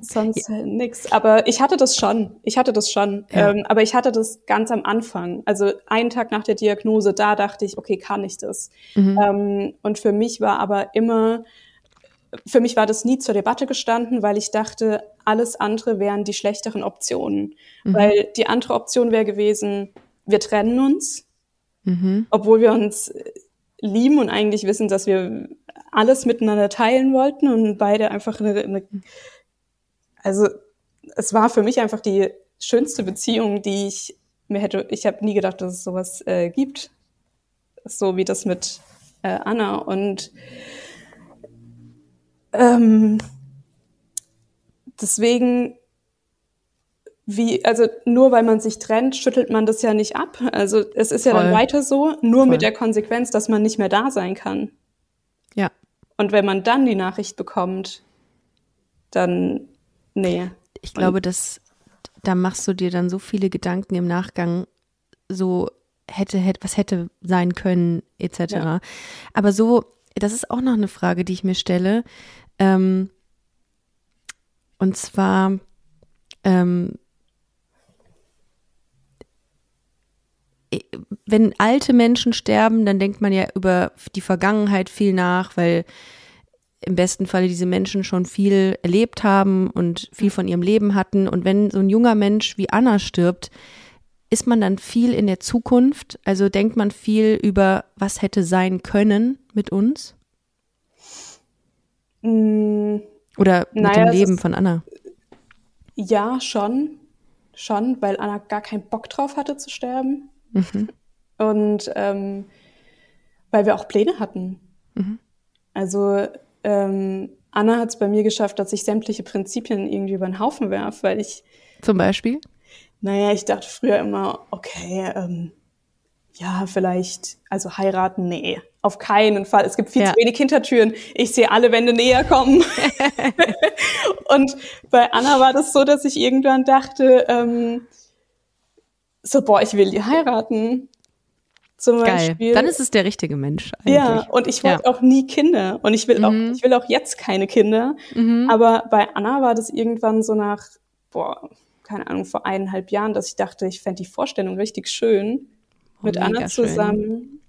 sonst ja. nix. Aber ich hatte das schon. Ich hatte das schon. Ja. Ähm, aber ich hatte das ganz am Anfang. Also einen Tag nach der Diagnose, da dachte ich, okay, kann ich das? Mhm. Ähm, und für mich war aber immer, für mich war das nie zur Debatte gestanden, weil ich dachte, alles andere wären die schlechteren Optionen. Mhm. Weil die andere Option wäre gewesen, wir trennen uns, mhm. obwohl wir uns lieben und eigentlich wissen, dass wir alles miteinander teilen wollten und beide einfach eine, eine also es war für mich einfach die schönste Beziehung, die ich mir hätte, ich habe nie gedacht, dass es sowas äh, gibt, so wie das mit äh, Anna und ähm, deswegen wie, also nur weil man sich trennt, schüttelt man das ja nicht ab. Also es ist ja Voll. dann weiter so, nur Voll. mit der Konsequenz, dass man nicht mehr da sein kann. Ja. Und wenn man dann die Nachricht bekommt, dann nee. Ich glaube, das, da machst du dir dann so viele Gedanken im Nachgang, so hätte, hätte was hätte sein können, etc. Ja. Aber so, das ist auch noch eine Frage, die ich mir stelle. Ähm, und zwar, ähm, wenn alte Menschen sterben, dann denkt man ja über die Vergangenheit viel nach, weil im besten Falle diese Menschen schon viel erlebt haben und viel von ihrem Leben hatten. Und wenn so ein junger Mensch wie Anna stirbt, ist man dann viel in der Zukunft? Also denkt man viel über, was hätte sein können mit uns? Mm, Oder mit Naja, dem Leben ist- von Anna? Ja, schon. Schon, weil Anna gar keinen Bock drauf hatte zu sterben. Mhm. Und ähm, weil wir auch Pläne hatten. Mhm. Also ähm, Anna hat es bei mir geschafft, dass ich sämtliche Prinzipien irgendwie über den Haufen werf, weil ich, Zum Beispiel? Naja, ich dachte früher immer, okay, ähm, ja, vielleicht, also heiraten, nee, auf keinen Fall. Es gibt viel Ja. zu wenig Hintertüren. Ich sehe alle Wände näher kommen. Und bei Anna war das so, dass ich irgendwann dachte, ähm, so, boah, ich will die heiraten. Zum Geil. Beispiel. Dann ist es der richtige Mensch eigentlich. ja, und ich wollte auch nie Kinder. Und ich will auch, Mhm. ich will auch jetzt keine Kinder. Mhm. Aber bei Anna war das irgendwann so nach, boah, keine Ahnung, vor eineinhalb Jahren, dass ich dachte, ich fände die Vorstellung richtig schön, Oh, mit Anna mega schön. zusammen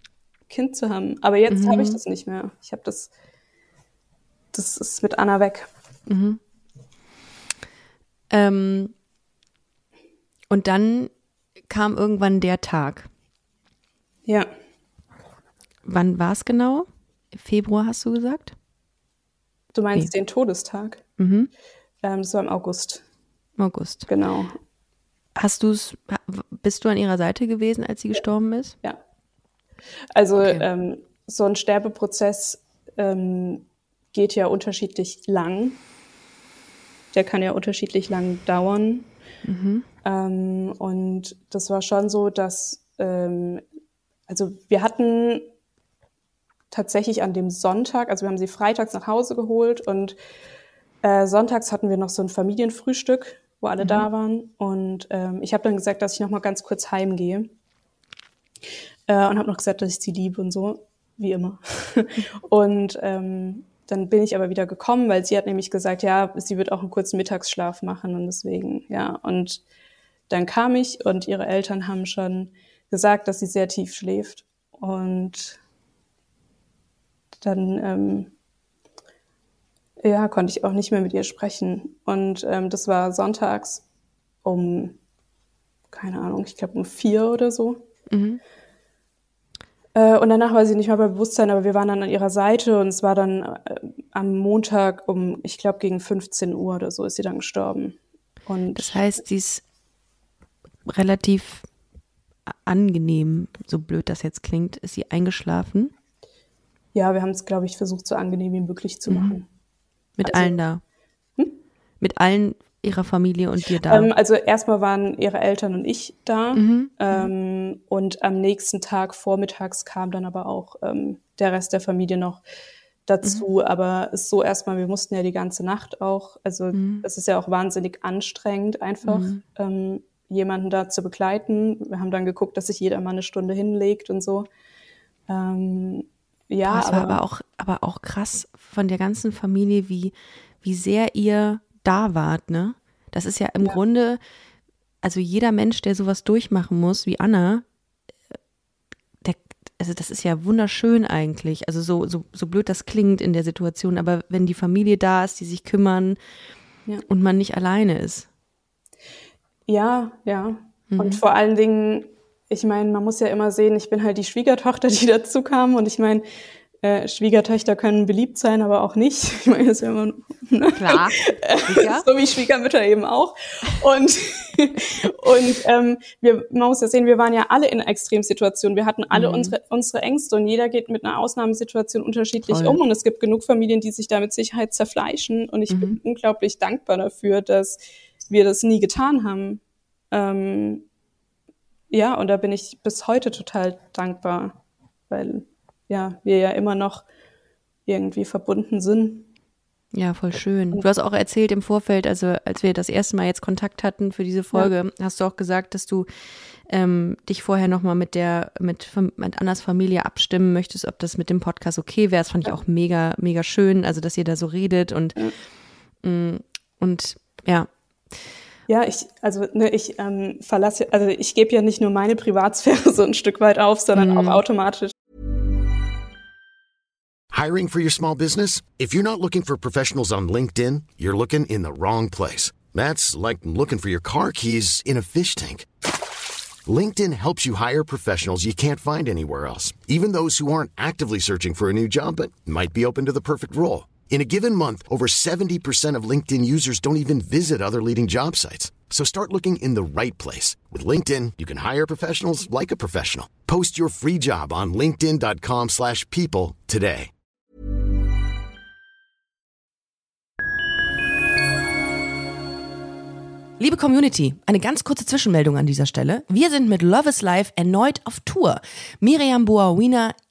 Kind zu haben. Aber jetzt habe ich Mhm. das nicht mehr. Ich habe das, das ist mit Anna weg. Mhm. Ähm, und dann kam irgendwann der Tag. Ja, Wann war es genau? Februar hast du gesagt? du meinst den Todestag. Mhm. Ähm, war im August, Im August. genau. Hast du es, bist du an ihrer Seite gewesen, als sie gestorben ist? Ja. Also Okay. ähm, so ein Sterbeprozess ähm, geht ja unterschiedlich lang. Der kann ja unterschiedlich lang dauern. Ähm, und das war schon so, dass, ähm, also wir hatten tatsächlich an dem Sonntag, also wir haben sie freitags nach Hause geholt und äh, sonntags hatten wir noch so ein Familienfrühstück, wo alle da waren. Und ähm, ich habe dann gesagt, dass ich noch mal ganz kurz heimgehe. Äh, und habe noch gesagt, dass ich sie liebe und so, wie immer. und ähm, dann bin ich aber wieder gekommen, weil sie hat nämlich gesagt, ja, sie wird auch einen kurzen Mittagsschlaf machen und deswegen, ja. Und dann kam ich und ihre Eltern haben schon gesagt, dass sie sehr tief schläft. Und dann, ähm, ja, konnte ich auch nicht mehr mit ihr sprechen. Und ähm, das war sonntags um, keine Ahnung, ich glaube um vier oder so. Mhm. Äh, und danach war sie nicht mehr bei Bewusstsein, aber wir waren dann an ihrer Seite und es war dann äh, am Montag um, ich glaube, gegen 15 Uhr oder so ist sie dann gestorben. Und Das heißt, sie ist relativ angenehm, so blöd das jetzt klingt, ist sie eingeschlafen ja, wir haben es, glaube ich, versucht, so angenehm wie möglich zu machen. Mit Also- allen da. Hm? Mit allen ihrer Familie und dir da. Ähm, also erstmal waren ihre Eltern und ich da. Mhm. Ähm, und am nächsten Tag vormittags kam dann aber auch ähm, der Rest der Familie noch dazu. Aber es ist so erstmal, wir mussten ja die ganze Nacht auch, also Mhm. es ist ja auch wahnsinnig anstrengend, einfach ähm, jemanden da zu begleiten. Wir haben dann geguckt, dass sich jeder mal eine Stunde hinlegt und so. Ja, Boah, es war aber auch, aber auch krass von der ganzen Familie, wie, wie sehr ihr da wart, ne? Das ist ja im Ja. Grunde, also jeder Mensch, der sowas durchmachen muss, wie Anna, äh, der, also das ist ja wunderschön eigentlich. Also so, so, so blöd das klingt in der Situation, aber wenn die Familie da ist, die sich kümmern Ja. und man nicht alleine ist. Ja, ja. Mhm. Und vor allen Dingen, ich meine, man muss ja immer sehen, ich bin halt die Schwiegertochter, die dazu kam. Und ich meine, äh, Schwiegertöchter können beliebt sein, aber auch nicht. Ich meine, das ist ja immer ne? Klar, so wie Schwiegermütter eben auch. Und, und ähm, wir, man muss ja sehen, wir waren ja alle in Extremsituationen. Wir hatten alle Mhm. unsere, unsere Ängste und jeder geht mit einer Ausnahmesituation unterschiedlich Voll. um. Und es gibt genug Familien, die sich da mit Sicherheit zerfleischen. Und ich Mhm. bin unglaublich dankbar dafür, dass wir das nie getan haben. Ähm, ja, und da bin ich bis heute total dankbar, weil ja, wir ja immer noch irgendwie verbunden sind. Ja, voll schön. Du hast auch erzählt im Vorfeld, also als wir das erste Mal jetzt Kontakt hatten für diese Folge, ja. hast du auch gesagt, dass du ähm, dich vorher nochmal mit der, mit, mit Annas Familie abstimmen möchtest, ob das mit dem Podcast okay wäre. Das fand ich auch mega, mega schön, also dass ihr da so redet und, ja. Mm, und ja. Ja, ich, also ne, ich ähm, verlasse, also ich gebe ja nicht nur meine Privatsphäre so ein Stück weit auf, sondern mm. auch automatisch Hiring for your small business? If you're not looking for professionals on LinkedIn, you're looking in the wrong place. That's like looking for your car keys in a fish tank. LinkedIn helps you hire professionals you can't find anywhere else, even those who aren't actively searching for a new job but might be open to the perfect role. In a given month, over 70% of LinkedIn users don't even visit other leading job sites. So start looking in the right place. With LinkedIn, you can hire professionals like a professional. Post your free job on linkedin.com slash people today. Liebe Community, eine ganz kurze Zwischenmeldung an dieser Stelle. Wir sind mit Love is Life erneut auf Tour. Miriam Boawina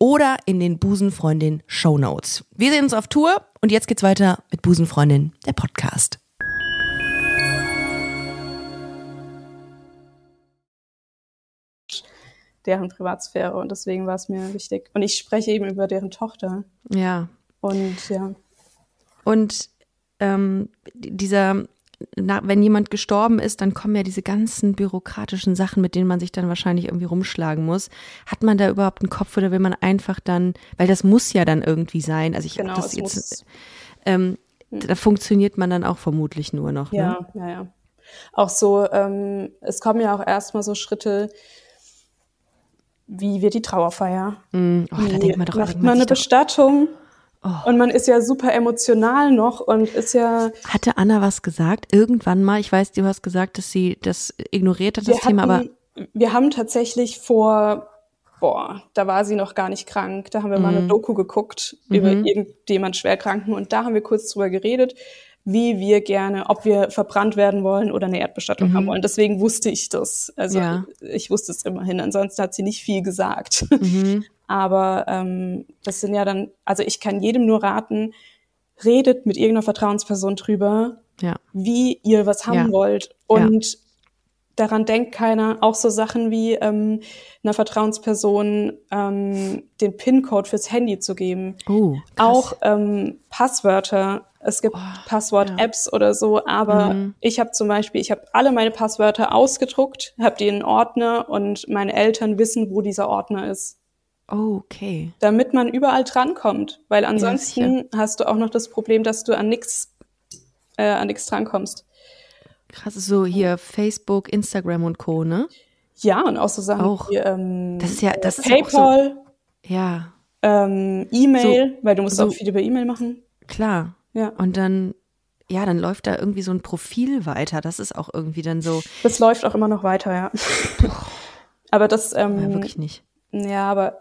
oder in den Busenfreundin Show Notes. Wir sehen uns auf Tour und jetzt geht's weiter mit Busenfreundin, der Podcast. deren Privatsphäre und deswegen war es mir wichtig. Und ich spreche eben über deren Tochter. Ja. Und ja. Und ähm, dieser na, wenn jemand gestorben ist, dann kommen ja diese ganzen bürokratischen Sachen, mit denen man sich dann wahrscheinlich irgendwie rumschlagen muss. Hat man da überhaupt einen Kopf oder will man einfach dann, weil das muss ja dann irgendwie sein. Also ich genau, das jetzt, ähm, hm. da funktioniert man dann auch vermutlich nur noch. Ja, ne? ja, ja. Auch so, ähm, es kommen ja auch erstmal so Schritte, wie wir die Trauerfeier. Mm, oh, da denkt man doch, macht man eine Bestattung. Oh. Und man ist ja super emotional noch und ist ja. Hatte Anna was gesagt? Irgendwann mal? Ich weiß, du hast gesagt, dass sie das ignoriert hat, das wir Thema, hatten, aber. Wir haben tatsächlich vor, boah, da war sie noch gar nicht krank. Da haben wir mhm. mal eine mhm. Doku geguckt mhm. über irgendjemand Schwerkranken und da haben wir kurz drüber geredet, wie wir gerne, ob wir verbrannt werden wollen oder eine Erdbestattung mhm. haben wollen. Deswegen wusste ich das. Also ja. ich wusste es immerhin. Ansonsten hat sie nicht viel gesagt. Mhm. Aber ähm, das sind ja dann, also ich kann jedem nur raten, redet mit irgendeiner Vertrauensperson drüber, ja. wie ihr was haben ja. wollt. Und daran denkt keiner. Auch so Sachen wie ähm, einer Vertrauensperson ähm, den PIN-Code fürs Handy zu geben. Oh, auch ähm, Passwörter. Es gibt oh, Passwort-Apps oder so, aber mhm. ich habe zum Beispiel, ich habe alle meine Passwörter ausgedruckt, habe die in einen Ordner und meine Eltern wissen, wo dieser Ordner ist. Okay. Damit man überall drankommt, weil ansonsten ja, hast du auch noch das Problem, dass du an nichts äh, an nichts drankommst. Krass, so hier Facebook, Instagram und Co, ne? Ja, und auch so Sachen auch. wie ähm, das ist ja, das ist PayPal, ja, so, ja. Ähm, E-Mail, so, weil du musst so, auch viel über E-Mail machen. Klar. Ja. Und dann ja, dann läuft da irgendwie so ein Profil weiter. Das ist auch irgendwie dann so. Das läuft auch immer noch weiter, ja. aber das ähm, ja, wirklich nicht. Ja, aber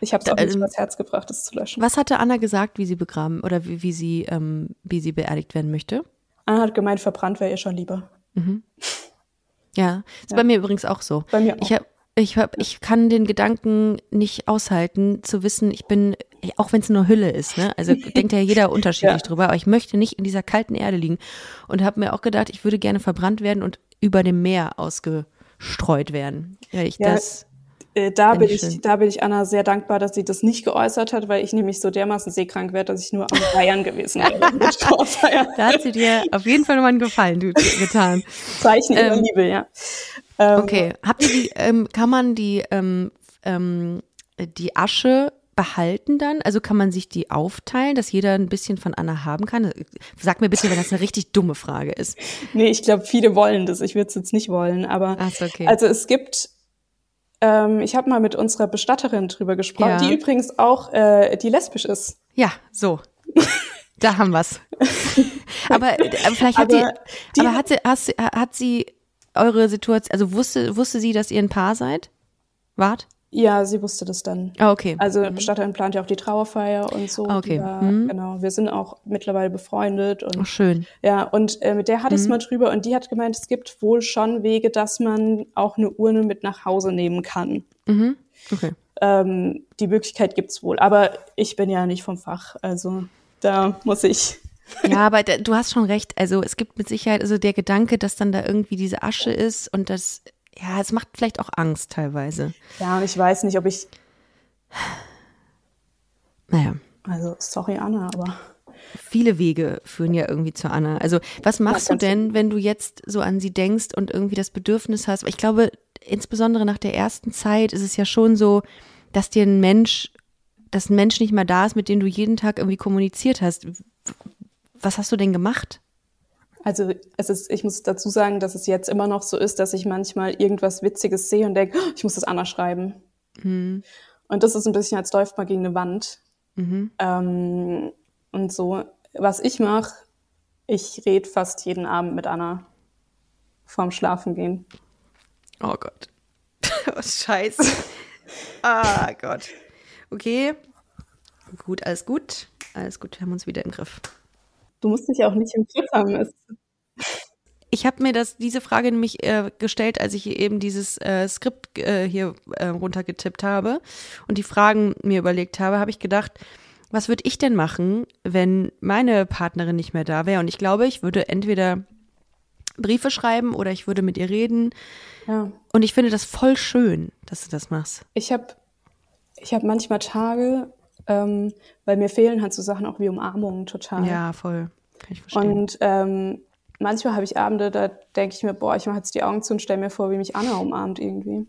ich habe es auch nicht übers Herz gebracht, das zu löschen. Was hatte Anna gesagt, wie sie begraben oder wie, wie sie, ähm, wie sie beerdigt werden möchte? Anna hat gemeint, verbrannt wäre ihr schon lieber. Mhm. Ja, ist ja. bei mir übrigens auch so. Bei mir auch. Ich, hab, ich, hab, ich kann den Gedanken nicht aushalten, zu wissen, ich bin, auch wenn es nur Hülle ist, ne? Also denkt ja jeder unterschiedlich ja. drüber, aber ich möchte nicht in dieser kalten Erde liegen und habe mir auch gedacht, ich würde gerne verbrannt werden und über dem Meer ausgestreut werden. Ja, ich ja. das äh, da, bin ich, da bin ich Anna sehr dankbar, dass sie das nicht geäußert hat, weil ich nämlich so dermaßen seekrank wäre, dass ich nur am Bayern gewesen wäre. da hat sie dir auf jeden Fall nochmal einen Gefallen du, getan. Zeichen ähm, ihrer Liebe, ja. Ähm, okay, habt ihr die, ähm, kann man die, ähm, ähm, die Asche behalten dann? Also kann man sich die aufteilen, dass jeder ein bisschen von Anna haben kann? Sag mir bitte, wenn das eine richtig dumme Frage ist. Nee, ich glaube, viele wollen das. Ich würde es jetzt nicht wollen, aber Ach, okay. also es gibt ähm, ich habe mal mit unserer Bestatterin drüber gesprochen, ja. die übrigens auch, äh, die lesbisch ist. Ja, so. Da haben wir's. aber, äh, aber vielleicht hat Aber sie, die- aber hat sie, hat sie, hat sie eure Situation, also wusste, wusste sie, dass ihr ein Paar seid? Wart? Ja, sie wusste das dann. Ah, okay. Also Bestatterin plant ja auch die Trauerfeier und so. Ah, okay. War, Mhm. Genau, wir sind auch mittlerweile befreundet und Oh, schön. ja, und äh, mit der hatte ich es mal drüber und die hat gemeint, es gibt wohl schon Wege, dass man auch eine Urne mit nach Hause nehmen kann. Mhm. Okay. Ähm, die Möglichkeit gibt's wohl, aber ich bin ja nicht vom Fach, also da muss ich. Ja, aber da, du hast schon recht. Also es gibt mit Sicherheit, also der Gedanke, dass dann da irgendwie diese Asche ist und das, ja, es macht vielleicht auch Angst teilweise. Ja, und ich weiß nicht, ob ich, Naja. also sorry Anna, aber viele Wege führen ja irgendwie zu Anna. Also was machst du denn, wenn du jetzt so an sie denkst und irgendwie das Bedürfnis hast? Ich glaube, insbesondere nach der ersten Zeit ist es ja schon so, dass dir ein Mensch, dass ein Mensch nicht mehr da ist, mit dem du jeden Tag irgendwie kommuniziert hast. Was hast du denn gemacht? Also es ist, ich muss dazu sagen, dass es jetzt immer noch so ist, dass ich manchmal irgendwas Witziges sehe und denke, "Oh, ich muss das Anna schreiben. Und das ist ein bisschen, als läuft man gegen eine Wand. Ähm, und so, was ich mache, ich rede fast jeden Abend mit Anna vorm Schlafengehen. Oh Gott. Oh, Scheiße. ah Gott. Okay. Gut, alles gut. Alles gut, wir haben uns wieder im Griff. Du musst dich auch nicht im Griff haben. Ich habe mir das, diese Frage nämlich äh, gestellt, als ich eben dieses äh, Skript äh, hier äh, runtergetippt habe und die Fragen mir überlegt habe, habe ich gedacht, was würde ich denn machen, wenn meine Partnerin nicht mehr da wäre? Und ich glaube, ich würde entweder Briefe schreiben oder ich würde mit ihr reden. ja. Und ich finde das voll schön, dass du das machst. Ich habe ich hab manchmal Tage, ähm, weil mir fehlen halt so Sachen auch wie Umarmungen total. Ja, voll. Kann ich verstehen. Und ähm, manchmal habe ich Abende, da denke ich mir, boah, ich mache jetzt die Augen zu und stelle mir vor, wie mich Anna umarmt irgendwie.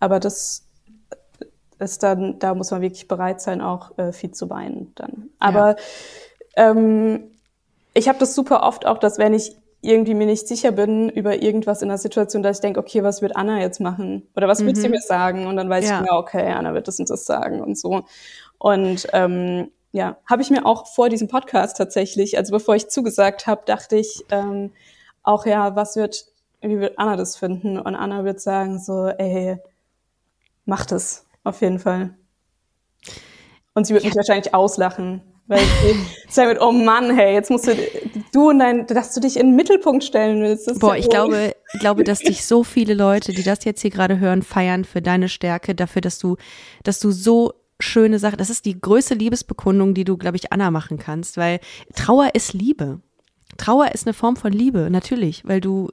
Aber das ist dann, da muss man wirklich bereit sein, auch äh, viel zu weinen dann. Aber ähm, ich habe das super oft auch, dass wenn ich irgendwie mir nicht sicher bin über irgendwas in der Situation, dass ich denke, okay, was wird Anna jetzt machen? Oder was wird sie mir sagen? Und dann weiß Ja. ich mir, okay, Anna wird das und das sagen und so. Und ähm, ja, habe ich mir auch vor diesem Podcast tatsächlich, also bevor ich zugesagt habe, dachte ich ähm, auch, ja, was wird, wie wird Anna das finden? Und Anna wird sagen so, ey, mach das, auf jeden Fall. Und sie wird mich wahrscheinlich auslachen, weil sagen wird, oh Mann, hey, jetzt musst du, du und dein, dass du dich in den Mittelpunkt stellen willst. Boah, ja ich glaube, ich glaube, dass dich so viele Leute, die das jetzt hier gerade hören, feiern für deine Stärke, dafür, dass du, dass du so schöne Sachen, das ist die größte Liebesbekundung, die du, glaube ich, Anna machen kannst, weil Trauer ist Liebe. Trauer ist eine Form von Liebe, natürlich, weil du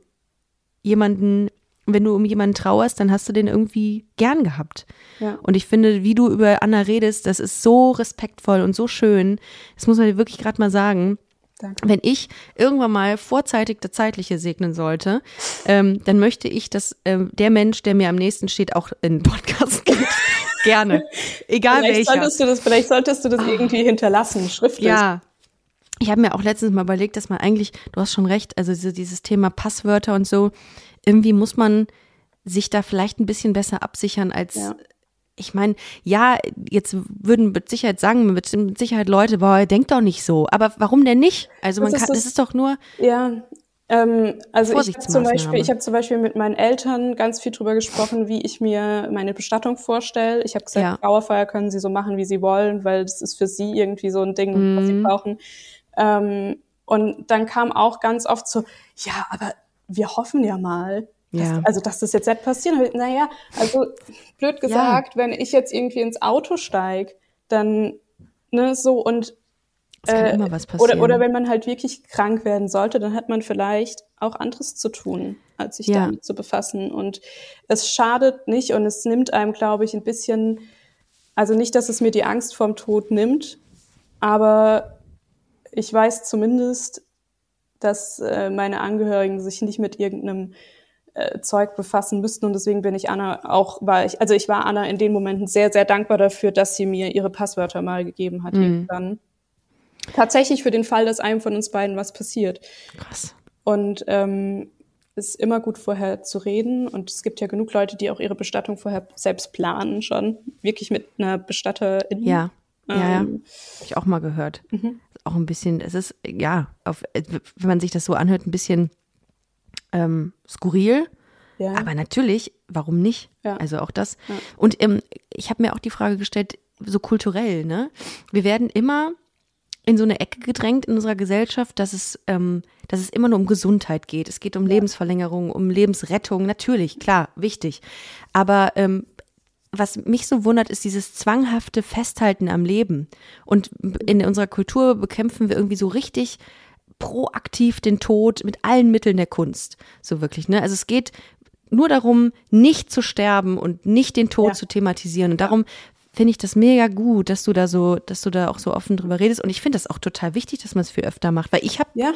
jemanden, wenn du um jemanden trauerst, dann hast du den irgendwie gern gehabt. Ja. Und ich finde, wie du über Anna redest, das ist so respektvoll und so schön. Das muss man dir wirklich gerade mal sagen. Danke. Wenn ich irgendwann mal vorzeitig das Zeitliche segnen sollte, ähm, dann möchte ich, dass ähm, der Mensch, der mir am nächsten steht, auch in den Podcast geht. Gerne. Egal Vielleicht welcher. solltest du das, vielleicht solltest du das irgendwie hinterlassen, schriftlich. Ja. Ich habe mir auch letztens mal überlegt, dass man eigentlich, du hast schon recht, also diese, dieses Thema Passwörter und so, irgendwie muss man sich da vielleicht ein bisschen besser absichern als. Ja. Ich meine, ja, jetzt würden mit Sicherheit sagen, mit, mit Sicherheit Leute, boah, denk doch nicht so. Aber warum denn nicht? Also man Das kann, das- das ist doch nur, Ja, ähm, also ich habe zum. Beispiel, ich habe zum Beispiel mit meinen Eltern ganz viel drüber gesprochen, wie ich mir meine Bestattung vorstelle. Ich habe gesagt, Ja. Trauerfeier können sie so machen, wie sie wollen, weil das ist für sie irgendwie so ein Ding, was Mhm. sie brauchen. Ähm, und dann kam auch ganz oft so, ja, aber wir hoffen ja mal. Dass, Ja. Also, dass das jetzt nicht passiert. Naja, also blöd gesagt, wenn ich jetzt irgendwie ins Auto steige, dann, ne, so und es kann äh, immer was passieren. oder, oder wenn man halt wirklich krank werden sollte, dann hat man vielleicht auch anderes zu tun, als sich Ja. damit zu befassen. Und es schadet nicht und es nimmt einem, glaube ich, ein bisschen, also nicht, dass es mir die Angst vorm Tod nimmt, aber ich weiß zumindest, dass äh, meine Angehörigen sich nicht mit irgendeinem äh, Zeug befassen müssten und deswegen bin ich Anna auch, war ich, also ich war Anna in den Momenten sehr, sehr dankbar dafür, dass sie mir ihre Passwörter mal gegeben hat irgendwann. Tatsächlich für den Fall, dass einem von uns beiden was passiert. Krass. Und ähm, ist immer gut vorher zu reden und es gibt ja genug Leute, die auch ihre Bestattung vorher selbst planen schon, wirklich mit einer Bestatterin. Ja. Ja, ja. Ähm, Hab ich auch mal gehört. Mhm. Auch ein bisschen, es ist, ja, auf, wenn man sich das so anhört, ein bisschen ähm, skurril. Ja. Aber natürlich, warum nicht? Ja. Also auch das. Ja. Und ähm, ich habe mir auch die Frage gestellt, so kulturell, ne? Wir werden immer in so eine Ecke gedrängt in unserer Gesellschaft, dass es, ähm, dass es immer nur um Gesundheit geht. Es geht um Lebensverlängerung, um Lebensrettung. Natürlich, klar, wichtig. Aber ähm, was mich so wundert, ist dieses zwanghafte Festhalten am Leben. Und in unserer Kultur bekämpfen wir irgendwie so richtig proaktiv den Tod mit allen Mitteln der Kunst. So wirklich, ne? Also es geht nur darum, nicht zu sterben und nicht den Tod Ja. zu thematisieren. Und darum finde ich das mega gut, dass du da so, dass du da auch so offen drüber redest. Und ich finde das auch total wichtig, dass man es viel öfter macht, weil ich habe Ja,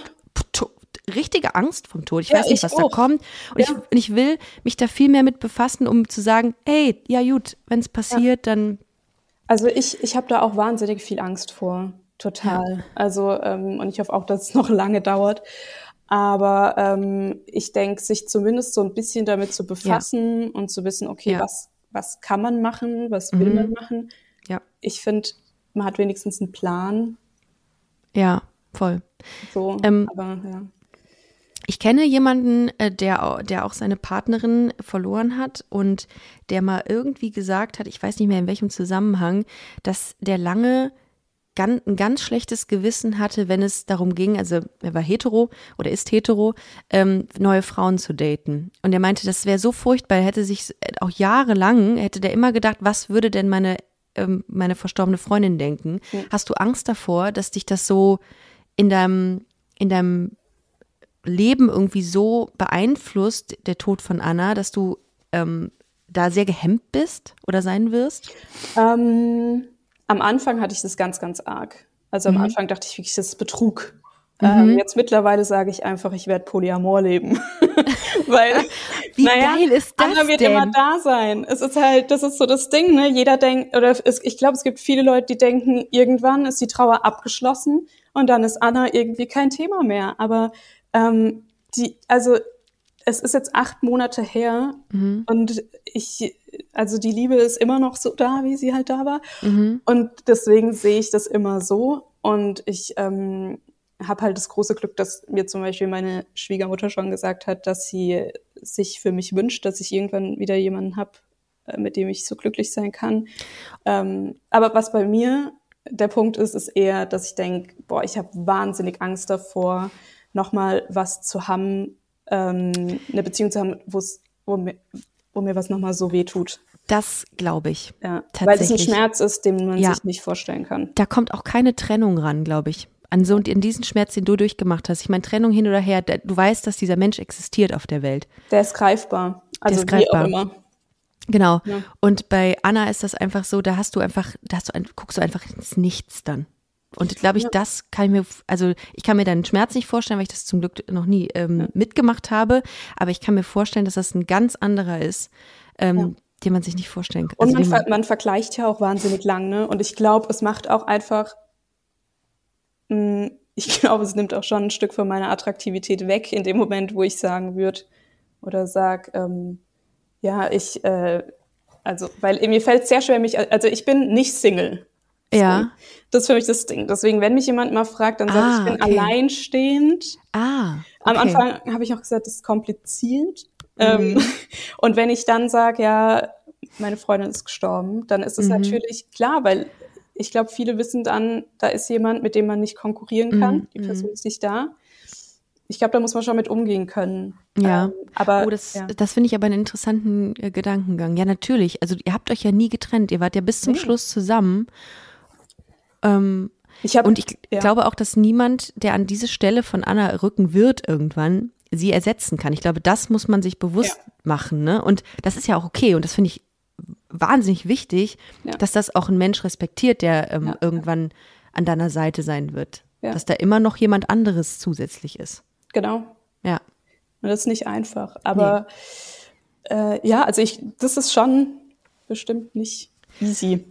richtige Angst vom Tod. Ich Ja, weiß nicht, ich was da auch. kommt. Und, ich, Ja. und ich will mich da viel mehr mit befassen, um zu sagen, hey, ja gut, wenn es passiert, dann also ich, ich habe da auch wahnsinnig viel Angst vor. Total. Also, ähm, und ich hoffe auch, dass es noch lange dauert. Aber ähm, ich denke, sich zumindest so ein bisschen damit zu befassen und zu wissen, okay, Ja. was, was kann man machen, was will Mhm. man machen. ja, Ich finde, man hat wenigstens einen Plan. ja, voll. So, Ähm, aber ja. Ich kenne jemanden, äh, der, der auch seine Partnerin verloren hat und der mal irgendwie gesagt hat, ich weiß nicht mehr in welchem Zusammenhang, dass der lange ganz, ein ganz schlechtes Gewissen hatte, wenn es darum ging, also er war hetero oder ist hetero, ähm, neue Frauen zu daten. Und er meinte, das wäre so furchtbar, er hätte sich äh, auch jahrelang, hätte der immer gedacht, was würde denn meine, ähm, meine verstorbene Freundin denken? Hast du Angst davor, dass dich das so in deinem, in deinem Leben irgendwie so beeinflusst, der Tod von Anna, dass du ähm, da sehr gehemmt bist oder sein wirst? Ähm, am Anfang hatte ich das ganz, ganz arg. Also Mhm. am Anfang dachte ich wirklich, das ist Betrug. Ähm, jetzt mittlerweile sage ich einfach, ich werde Polyamor leben. Weil, Wie geil ist das Anna wird denn? immer da sein. Es ist halt, das ist so das Ding, ne? Jeder denkt, oder es, ich glaube, es gibt viele Leute, die denken, irgendwann ist die Trauer abgeschlossen und dann ist Anna irgendwie kein Thema mehr. Aber ähm, die, also es ist jetzt acht Monate her Mhm. und ich, also die Liebe ist immer noch so da, wie sie halt da war. Mhm. Und deswegen sehe ich das immer so. Und ich ähm, habe halt das große Glück, dass mir zum Beispiel meine Schwiegermutter schon gesagt hat, dass sie sich für mich wünscht, dass ich irgendwann wieder jemanden habe, mit dem ich so glücklich sein kann. Ähm, aber was bei mir der Punkt ist, ist eher, dass ich denke, boah, ich habe wahnsinnig Angst davor, nochmal was zu haben, ähm, eine Beziehung zu haben, wo mir, wo mir was nochmal so weh tut. Das glaube ich. Ja, weil es ein Tatsächlich. Schmerz ist, den man Ja. sich nicht vorstellen kann. Da kommt auch keine Trennung ran, glaube ich. An so und in diesen Schmerz, den du durchgemacht hast. Ich meine, Trennung hin oder her, da- du weißt, dass dieser Mensch existiert auf der Welt. Der ist greifbar. Also ist wie greifbar. auch immer. Genau. Ja. Und bei Anna ist das einfach so, da hast du einfach, da hast du ein, guckst du einfach ins Nichts dann. Und glaube ich, das kann ich mir, also ich kann mir deinen Schmerz nicht vorstellen, weil ich das zum Glück noch nie ähm, mitgemacht habe. Aber ich kann mir vorstellen, dass das ein ganz anderer ist, ähm, den man sich nicht vorstellen kann. Und Also man, den ver man vergleicht ja auch wahnsinnig lang, ne? Und ich glaube, es macht auch einfach, mh, ich glaube, es nimmt auch schon ein Stück von meiner Attraktivität weg in dem Moment, wo ich sagen würde oder sag, ähm, ja, ich, äh, also, weil mir fällt es sehr schwer, mich, also ich bin nicht Single. Ja. Das ist für mich das Ding. Deswegen, wenn mich jemand mal fragt, dann sage Ah, ich, ich bin okay. alleinstehend. Ah. Am okay. Anfang habe ich auch gesagt, das ist kompliziert. Ähm, und wenn ich dann sage, ja, meine Freundin ist gestorben, dann ist es Mhm. natürlich klar, weil ich glaube, viele wissen dann, da ist jemand, mit dem man nicht konkurrieren kann. Mhm, Die Person ist nicht da. Ich glaube, da muss man schon mit umgehen können. Ja. Ähm, aber Oh, das, ja. das finde ich aber einen interessanten äh, Gedankengang. Ja, natürlich. Also ihr habt euch ja nie getrennt. Ihr wart ja bis zum Nee. Schluss zusammen. Ähm, ich habe und ich ja. glaube auch, dass niemand, der an diese Stelle von Anna rücken wird irgendwann, sie ersetzen kann. Ich glaube, das muss man sich bewusst Ja. machen. Ne? Und das ist ja auch okay. Und das finde ich wahnsinnig wichtig, Ja. dass das auch ein Mensch respektiert, der ähm, irgendwann an deiner Seite sein wird. Dass da immer noch jemand anderes zusätzlich ist. genau. Ja. Und das ist nicht einfach. Aber äh, ja, also ich, das ist schon bestimmt nicht easy.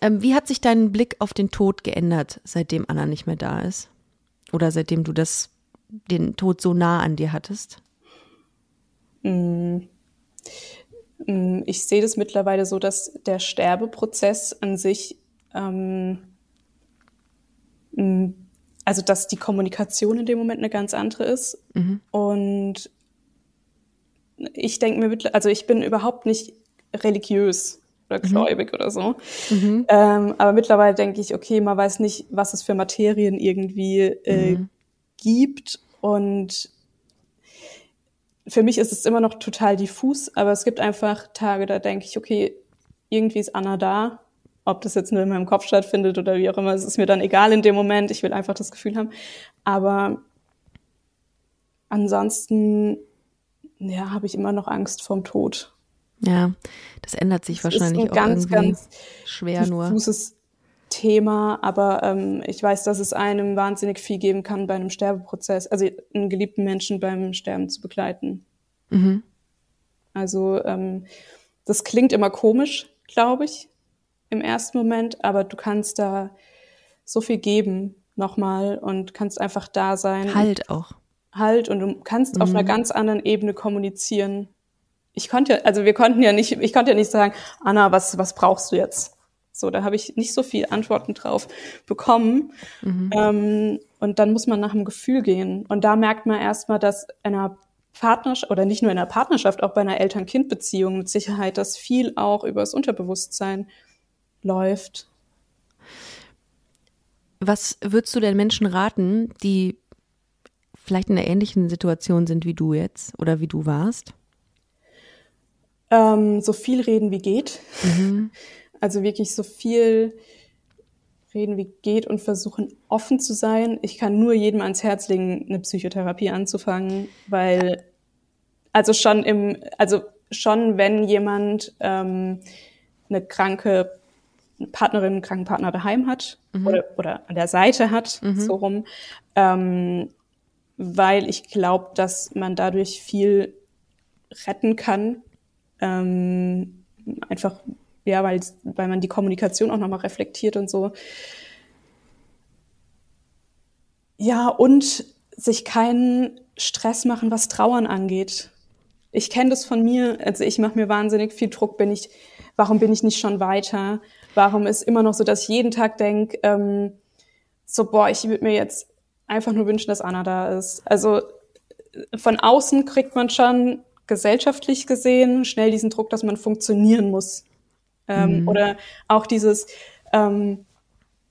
Ähm, wie hat sich dein Blick auf den Tod geändert, seitdem Anna nicht mehr da ist? Oder seitdem du das, den Tod so nah an dir hattest? Mm, Ich sehe das mittlerweile so, dass der Sterbeprozess an sich ähm, mm, also dass die Kommunikation in dem Moment eine ganz andere ist. Mhm. Und ich denke mir, also ich bin überhaupt nicht religiös oder gläubig oder so. Mhm. Ähm, aber mittlerweile denke ich, okay, man weiß nicht, was es für Materien irgendwie äh, Mhm. gibt. Und für mich ist es immer noch total diffus, aber es gibt einfach Tage, da denke ich, okay, irgendwie ist Anna da. Ob das jetzt nur in meinem Kopf stattfindet oder wie auch immer, es ist mir dann egal in dem Moment. Ich will einfach das Gefühl haben. Aber ansonsten, ja, habe ich immer noch Angst vorm Tod. Ja, das ändert sich Das ist wahrscheinlich ein auch ganz, irgendwie ganz schwer nur. Thema, aber ähm, ich weiß, dass es einem wahnsinnig viel geben kann bei einem Sterbeprozess, also einen geliebten Menschen beim Sterben zu begleiten. Mhm. Also ähm, das klingt immer komisch, glaube ich, im ersten Moment, aber du kannst da so viel geben nochmal und kannst einfach da sein. Halt auch. halt und du kannst auf Mhm. einer ganz anderen Ebene kommunizieren. Ich konnte, ja- also wir konnten ja nicht, ich konnte ja nicht sagen, Anna, was, was brauchst du jetzt? So, da habe ich nicht so viel Antworten drauf bekommen. Mhm. Ähm, und dann muss man nach dem Gefühl gehen. Und da merkt man erstmal, dass in einer Partnerschaft, oder nicht nur in einer Partnerschaft, auch bei einer Eltern-Kind-Beziehung mit Sicherheit, dass viel auch über das Unterbewusstsein läuft. Was würdest du den Menschen raten, die vielleicht in einer ähnlichen Situation sind wie du jetzt oder wie du warst? Ähm, so viel reden wie geht. Mhm. Also wirklich so viel reden wie geht und versuchen offen zu sein. Ich kann nur jedem ans Herz legen, eine Psychotherapie anzufangen, weil also schon im, also schon wenn jemand ähm, eine kranke Partnerin, einen kranken Partner daheim hat oder, oder an der Seite hat, so rum, ähm, weil ich glaube, dass man dadurch viel retten kann. Ähm, einfach, ja, weil, weil man die Kommunikation auch nochmal reflektiert und so. Ja, und sich keinen Stress machen, was Trauern angeht. Ich kenne das von mir, also ich mache mir wahnsinnig viel Druck, bin ich, warum bin ich nicht schon weiter? Warum ist immer noch so, dass ich jeden Tag denke, ähm, so, boah, ich würde mir jetzt einfach nur wünschen, dass Anna da ist. Also von außen kriegt man schon gesellschaftlich gesehen schnell diesen Druck, dass man funktionieren muss. Ähm, Oder auch dieses, ähm,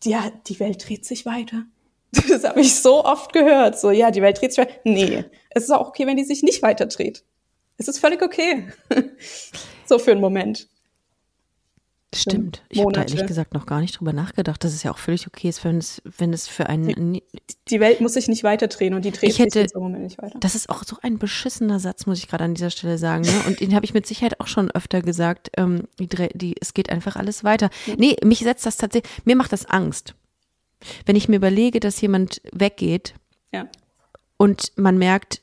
ja, die Welt dreht sich weiter. Das habe ich so oft gehört. So, ja, die Welt dreht sich weiter. Nee, es ist auch okay, wenn die sich nicht weiter dreht. Es ist völlig okay. so für einen Moment. Stimmt. Ich habe da ehrlich gesagt noch gar nicht drüber nachgedacht, dass es ja auch völlig okay ist, wenn es, wenn es für einen. Die Welt muss sich nicht weiter drehen und die dreht hätte- sich einem Moment nicht weiter. Das ist auch so ein beschissener Satz, muss ich gerade an dieser Stelle sagen. Ne? Und den habe ich mit Sicherheit auch schon öfter gesagt. Ähm, die, die, es geht einfach alles weiter. Nee, mich setzt das tatsächlich, mir macht das Angst. Wenn ich mir überlege, dass jemand weggeht Ja. und man merkt,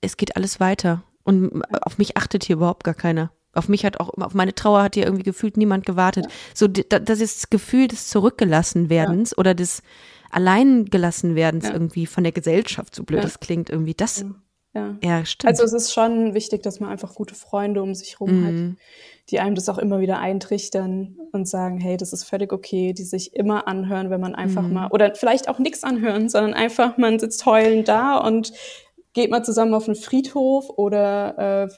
es geht alles weiter. Und auf mich achtet hier überhaupt gar keiner. Auf mich hat auch, auf meine Trauer hat hier irgendwie gefühlt niemand gewartet. So, di- da- das ist das Gefühl des Zurückgelassenwerdens oder des Alleingelassenwerdens Ja. irgendwie von der Gesellschaft, so blöd Ja. das klingt, irgendwie. Das, Ja. ja, stimmt. Also es ist schon wichtig, dass man einfach gute Freunde um sich rum Mhm. hat, die einem das auch immer wieder eintrichtern und sagen, hey, das ist völlig okay, die sich immer anhören, wenn man einfach Mhm. mal, oder vielleicht auch nichts anhören, sondern einfach, man sitzt heulend da und geht mal zusammen auf den Friedhof oder äh,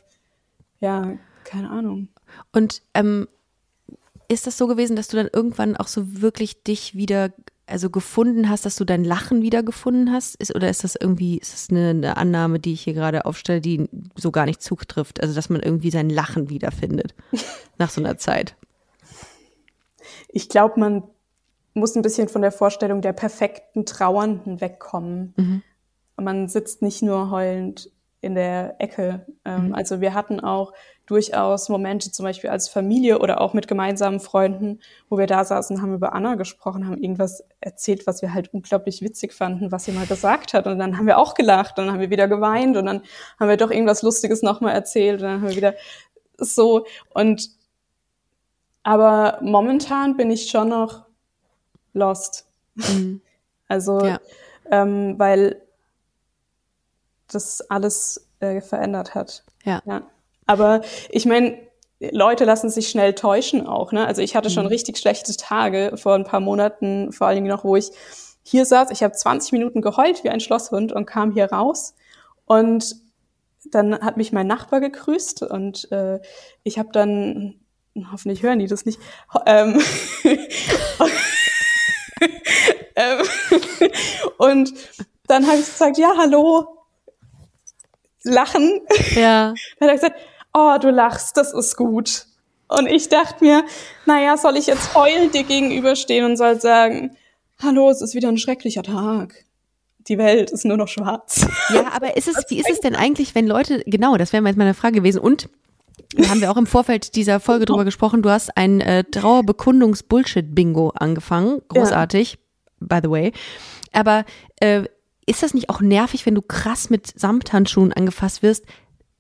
ja, keine Ahnung. Und ähm, ist das so gewesen, dass du dann irgendwann auch so wirklich dich wieder, also gefunden hast, dass du dein Lachen wieder gefunden hast? Ist, oder ist das irgendwie, ist das eine, eine Annahme, die ich hier gerade aufstelle, die so gar nicht zutrifft? Also, dass man irgendwie sein Lachen wiederfindet nach so einer Zeit. Ich glaube, man muss ein bisschen von der Vorstellung der perfekten Trauernden wegkommen. Mhm. Man sitzt nicht nur heulend in der Ecke. Ähm, Mhm. Also wir hatten auch durchaus Momente, zum Beispiel als Familie oder auch mit gemeinsamen Freunden, wo wir da saßen, haben über Anna gesprochen, haben irgendwas erzählt, was wir halt unglaublich witzig fanden, was sie mal gesagt hat. Und dann haben wir auch gelacht und dann haben wir wieder geweint und dann haben wir doch irgendwas Lustiges nochmal erzählt und dann haben wir wieder so. Und aber momentan bin ich schon noch lost. Also, Mhm. Ja. ähm, weil das alles äh, verändert hat. Ja. Ja. Aber ich meine, Leute lassen sich schnell täuschen auch. Ne? Also ich hatte Mhm. schon richtig schlechte Tage vor ein paar Monaten, vor allen Dingen noch, wo ich hier saß, ich habe 20 Minuten geheult wie ein Schlosshund und kam hier raus und dann hat mich mein Nachbar gegrüßt und äh, ich habe dann, hoffentlich hören die das nicht, ähm, ähm, und dann habe ich gesagt, ja, hallo, lachen. Ja. Dann hat er gesagt, oh, du lachst, das ist gut. Und ich dachte mir, naja, soll ich jetzt heulend dir gegenüberstehen und soll sagen, hallo, es ist wieder ein schrecklicher Tag. Die Welt ist nur noch schwarz. Ja, aber ist es, wie ist es denn eigentlich, wenn Leute, genau, das wäre jetzt meine Frage gewesen. Und da haben wir auch im Vorfeld dieser Folge drüber gesprochen. Du hast ein äh, Trauerbekundungs-Bullshit-Bingo angefangen. Großartig, by the way. Aber äh, ist das nicht auch nervig, wenn du krass mit Samthandschuhen angefasst wirst?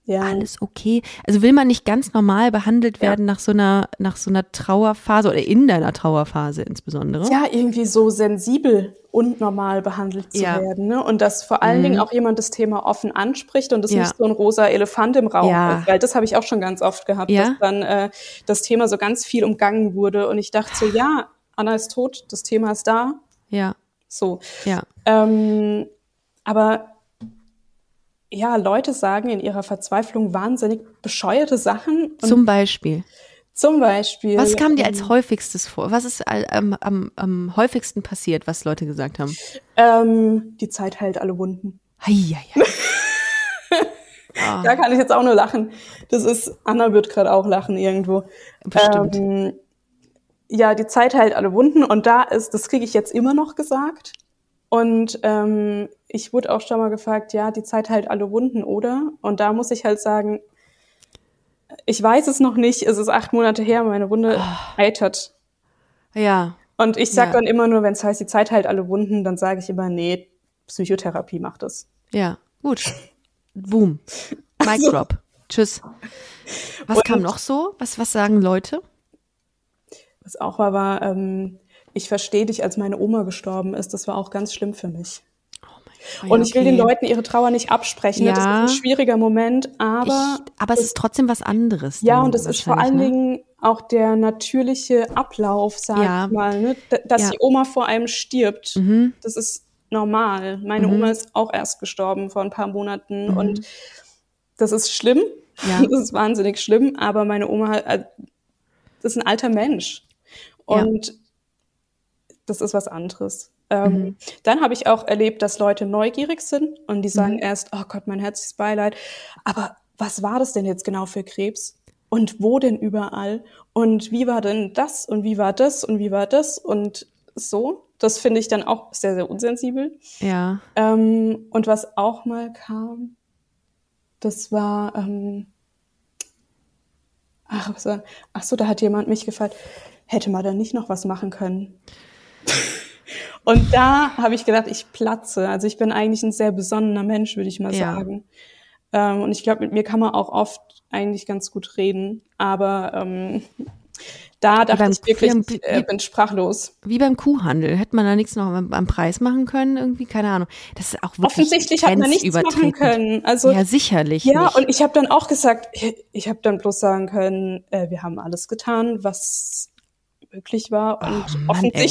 Ja. Alles okay. Also will man nicht ganz normal behandelt werden nach so einer, nach so einer Trauerphase oder in deiner Trauerphase insbesondere? Ja, irgendwie so sensibel und normal behandelt zu Ja. werden. Ne? Und dass vor allen Dingen auch jemand das Thema offen anspricht und es Ja. nicht so ein rosa Elefant im Raum Ja. ist. Weil das habe ich auch schon ganz oft gehabt, Ja. dass dann äh, das Thema so ganz viel umgangen wurde. Und ich dachte so, ja, Anna ist tot, das Thema ist da. Ja, So. ja. Ähm, aber ja, Leute sagen in ihrer Verzweiflung wahnsinnig bescheuerte Sachen. Zum Beispiel. zum Beispiel. Was kam dir als ähm, häufigstes vor? Was ist am, am, am häufigsten passiert, was Leute gesagt haben? Ähm, die Zeit heilt alle Wunden. Heieiei. Ah, Da kann ich jetzt auch nur lachen. Das ist, Anna wird gerade auch lachen irgendwo. bestimmt. Ähm, ja, die Zeit heilt alle Wunden und da ist, das kriege ich jetzt immer noch gesagt. Und ähm, ich wurde auch schon mal gefragt, ja, die Zeit heilt alle Wunden, oder? Und da muss ich halt sagen, ich weiß es noch nicht, es ist acht Monate her, meine Wunde eitert. ja, Und ich sag Ja. dann immer nur, wenn es heißt, die Zeit heilt alle Wunden, dann sage ich immer, nee, Psychotherapie macht es. ja, gut. Boom. Mic drop. Tschüss. Was Und- kam noch so? Was, was sagen Leute? Was auch war, war, ähm, ich verstehe dich, als meine Oma gestorben ist. Das war auch ganz schlimm für mich. Oh Und ja, ich will okay. den Leuten ihre Trauer nicht absprechen. ne? Das ist Ja. ein schwieriger Moment, aber ich, aber es ist trotzdem was anderes. ja, und das ist vor allen ne? Dingen auch der natürliche Ablauf, sag Ja. ich mal, ne? Dass Ja. die Oma vor einem stirbt. Mhm. Das ist normal. Meine Oma ist auch erst gestorben vor ein paar Monaten und das ist schlimm. Mhm. Ja. Das ist wahnsinnig schlimm, aber meine Oma, äh, ist ein alter Mensch. Ja. Und das ist was anderes. Ähm, Mhm. Dann habe ich auch erlebt, dass Leute neugierig sind und die sagen Mhm. erst, oh Gott, mein herzliches Beileid. Aber was war das denn jetzt genau für Krebs? Und wo denn überall? Und wie war denn das? Und wie war das? Und wie war das? Und so. Das finde ich dann auch sehr, sehr unsensibel. Ja. Ähm, und was auch mal kam, das war, ähm, ach, was war, ach so, da hat jemand mich gefragt, hätte man da nicht noch was machen können? und da habe ich gedacht, ich platze. Also ich bin eigentlich ein sehr besonnener Mensch, würde ich mal Ja. sagen. Ähm, und ich glaube, mit mir kann man auch oft eigentlich ganz gut reden. Aber ähm, da dachte beim- ich wirklich, wie- ich äh, bin sprachlos. Wie beim Kuhhandel. Hätte man da nichts noch am, Preis machen können? Irgendwie? Keine Ahnung. Das ist auch wirklich Offensichtlich hat man nichts machen können. Also Ja, sicherlich Ja, nicht. und ich habe dann auch gesagt, ich, ich habe dann bloß sagen können, äh, wir haben alles getan, was möglich war und Mann, ey.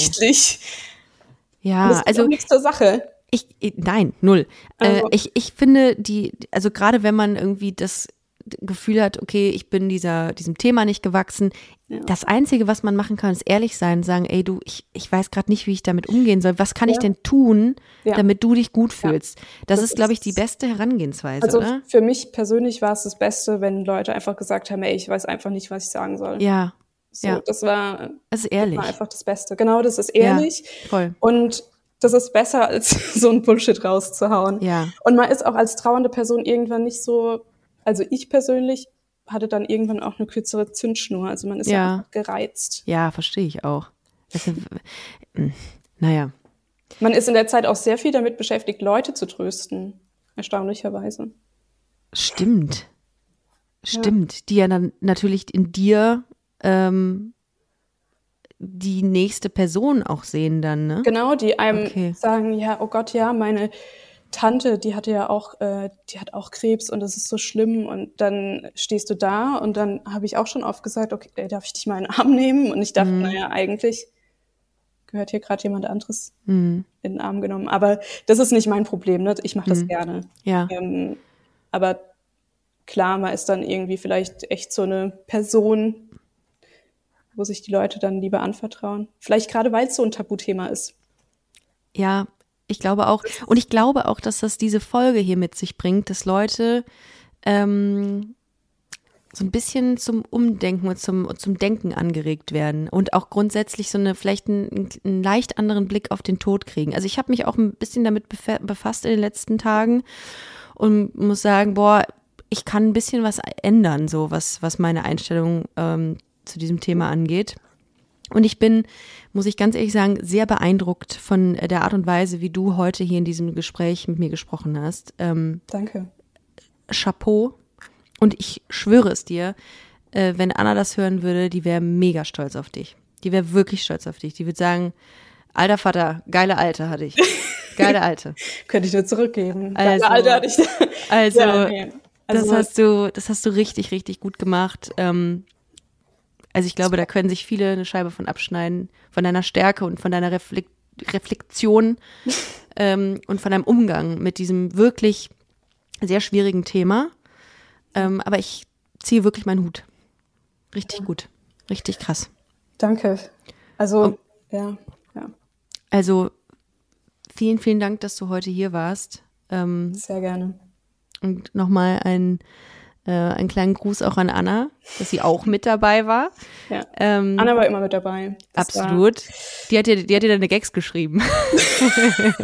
Ja, das also auch nichts zur Sache. Ich, ich- nein, null. Äh, Also- ich, ich finde die, also gerade wenn man irgendwie das Gefühl hat, okay, ich bin dieser, diesem Thema nicht gewachsen. Das Einzige, was man machen kann, ist ehrlich sein, sagen, ey du, ich, ich weiß gerade nicht, wie ich damit umgehen soll. Was kann ich Ja. denn tun, Ja. damit du dich gut fühlst? Das, Das ist, glaube ich, die beste Herangehensweise, Also oder? für mich persönlich war es das Beste, wenn Leute einfach gesagt haben, ey, ich weiß einfach nicht, was ich sagen soll. Ja, so, ja. Das war, das ist ehrlich. war einfach das Beste. Genau, das ist ehrlich. Ja, voll. Und das ist besser, als so ein Bullshit rauszuhauen. Ja. Und man ist auch als trauernde Person irgendwann nicht so, also ich persönlich hatte dann irgendwann auch eine kürzere Zündschnur. Also man ist ja, Ja. gereizt. Ja, verstehe ich auch. Also, naja. Man ist in der Zeit auch sehr viel damit beschäftigt, Leute zu trösten. Erstaunlicherweise. Stimmt. Stimmt. Die ja dann natürlich in dir ähm, die nächste Person auch sehen dann, ne? Genau, die einem Okay. sagen, ja, oh Gott, ja, meine Tante, die hatte ja auch, äh, die hat auch Krebs und das ist so schlimm. Und dann stehst du da und dann habe ich auch schon oft gesagt, okay, darf ich dich mal in den Arm nehmen? Und ich dachte, Mhm. naja, eigentlich gehört hier gerade jemand anderes Mhm. in den Arm genommen. Aber das ist nicht mein Problem, ne? Ich mache das Mhm. gerne. Ja. Ähm, aber klar, man ist dann irgendwie vielleicht echt so eine Person, wo sich die Leute dann lieber anvertrauen. Vielleicht gerade, weil es so ein Tabuthema ist. Ja, ich glaube auch. Und ich glaube auch, dass das diese Folge hier mit sich bringt, dass Leute ähm, so ein bisschen zum Umdenken und zum, zum Denken angeregt werden und auch grundsätzlich so eine vielleicht einen, einen leicht anderen Blick auf den Tod kriegen. Also ich habe mich auch ein bisschen damit befa- befasst in den letzten Tagen und muss sagen, boah, ich kann ein bisschen was ändern, so was, was meine Einstellung ähm, zu diesem Thema angeht. Und ich bin, muss ich ganz ehrlich sagen, sehr beeindruckt von der Art und Weise, wie du heute hier in diesem Gespräch mit mir gesprochen hast. Ähm, Danke. Chapeau. Und ich schwöre es dir, äh, wenn Anna das hören würde, die wäre mega stolz auf dich. Die wäre wirklich stolz auf dich. Die würde sagen, alter Vater, geile Alte hatte ich. Geile Alte. Könnte ich nur zurückgeben. Also- Alter, hatte ich. Also, Ja, nee. das Also- hast du, das hast du richtig, richtig gut gemacht. Ähm, also ich glaube, da können sich viele eine Scheibe von abschneiden, von deiner Stärke und von deiner Reflek Reflexion ähm, und von deinem Umgang mit diesem wirklich sehr schwierigen Thema. Ähm, aber ich ziehe wirklich meinen Hut. Richtig gut. Richtig krass. Danke. Also, ja, ja, Also vielen, vielen Dank, dass du heute hier warst. Ähm, sehr gerne. Und nochmal ein, äh, einen kleinen Gruß auch an Anna, dass sie auch mit dabei war. Ja. Ähm, Anna war immer mit dabei. Das war absolut. Die hat dir, die hat dir deine Gags geschrieben.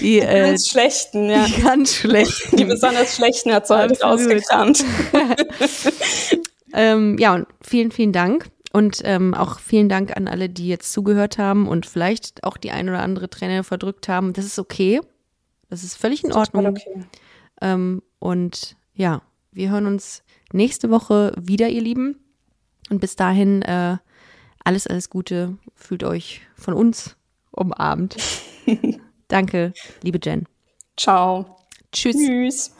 die, Die äh, ganz schlechten, ja. die ganz schlecht. Die besonders schlechten hat sie heute Absolut. rausgekramt. Ähm, ja, und vielen, vielen Dank. Und ähm, auch vielen Dank an alle, die jetzt zugehört haben und vielleicht auch die ein oder andere Träne verdrückt haben. Das ist okay. Das ist völlig in Ordnung. Okay. Ähm, und ja, wir hören uns nächste Woche wieder, ihr Lieben. Und bis dahin äh, alles, alles Gute. Fühlt euch von uns umarmt. Danke, liebe Jen. Ciao. Tschüss. Tschüss.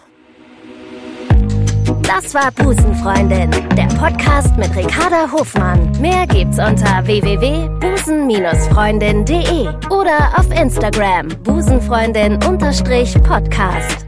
Das war Busenfreundin, der Podcast mit Ricarda Hofmann. Mehr gibt's unter www.busen-freundin.de oder auf Instagram busenfreundin-podcast.